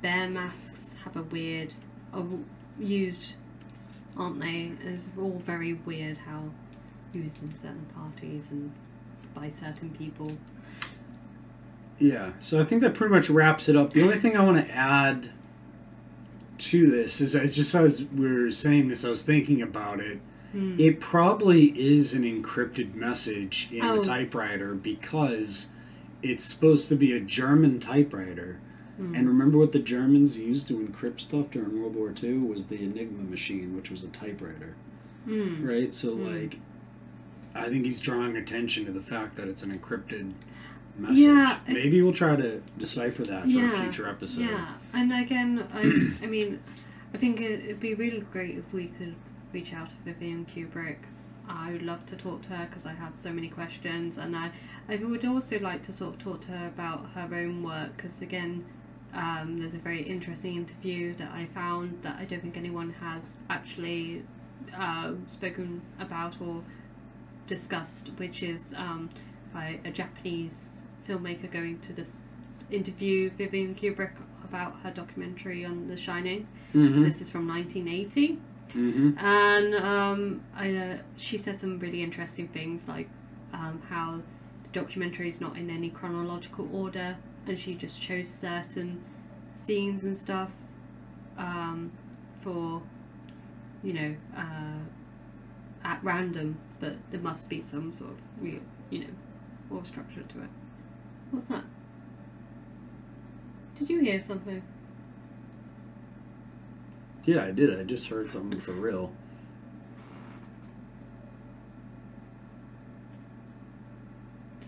bear masks have a weird are used, aren't they? It's all very weird how used in certain parties and by certain people. Yeah, so I think that pretty much wraps it up. The only thing I want to add to this is, just as we were saying this, I was thinking about it. Hmm. it probably is an encrypted message in Oh. the typewriter because it's supposed to be a German typewriter. Hmm. And remember what the Germans used to encrypt stuff during World War II was the Enigma machine, which was a typewriter. Hmm. Right? So, like, I think he's drawing attention to the fact that it's an encrypted message. Yeah, Maybe we'll try to decipher that for a future episode. Yeah, and again, I, I mean, I think it, it'd be really great if we could reach out to Vivian Kubrick. I would love to talk to her because I have so many questions, and I, I would also like to sort of talk to her about her own work because again, um, there's a very interesting interview that I found that I don't think anyone has actually uh, spoken about or discussed, which is um, by a Japanese filmmaker going to this interview Vivian Kubrick about her documentary on The Shining. Mhm. This is from 1980. Mhm. And um, I, uh, she said some really interesting things, like um, how the documentary is not in any chronological order, and she just chose certain scenes and stuff um, for, you know, uh, at random, but there must be some sort of real, you know, more structure to it. What's that? Did you hear something? Yeah, I did. I just heard something for real.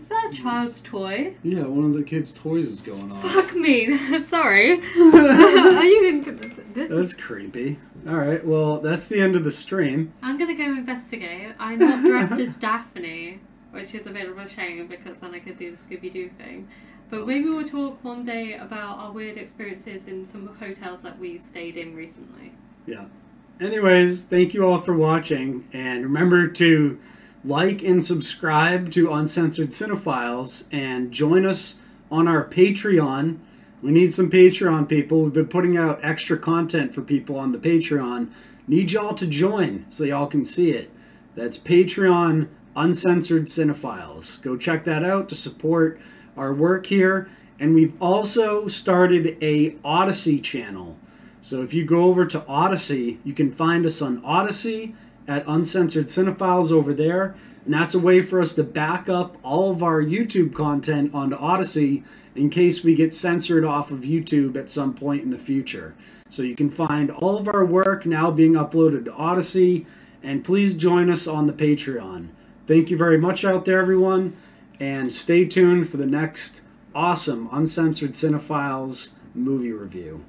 Is that a child's toy? Yeah, one of the kids' toys is going on. Fuck me. Sorry. Are you in this? That's creepy. All right, well, that's the end of the stream. I'm gonna go investigate. I'm not dressed as Daphne, which is a bit of a shame because then I could do the Scooby Doo thing. But maybe we'll talk one day about our weird experiences in some hotels that we stayed in recently. Yeah. Anyways, thank you all for watching, and remember to like and subscribe to Uncensored Cinephiles, and join us on our Patreon. We need some Patreon people. We've been putting out extra content for people on the Patreon. Need y'all to join so y'all can see it. That's Patreon Uncensored Cinephiles. Go check that out to support our work here. And we've also started a Odysee channel. So if you go over to Odysee, you can find us on Odysee at Uncensored Cinephiles over there. And that's a way for us to back up all of our YouTube content onto Odysee in case we get censored off of YouTube at some point in the future. So you can find all of our work now being uploaded to Odysee. And please join us on the Patreon. Thank you very much out there, everyone. And stay tuned for the next awesome Uncensored Cinephiles movie review.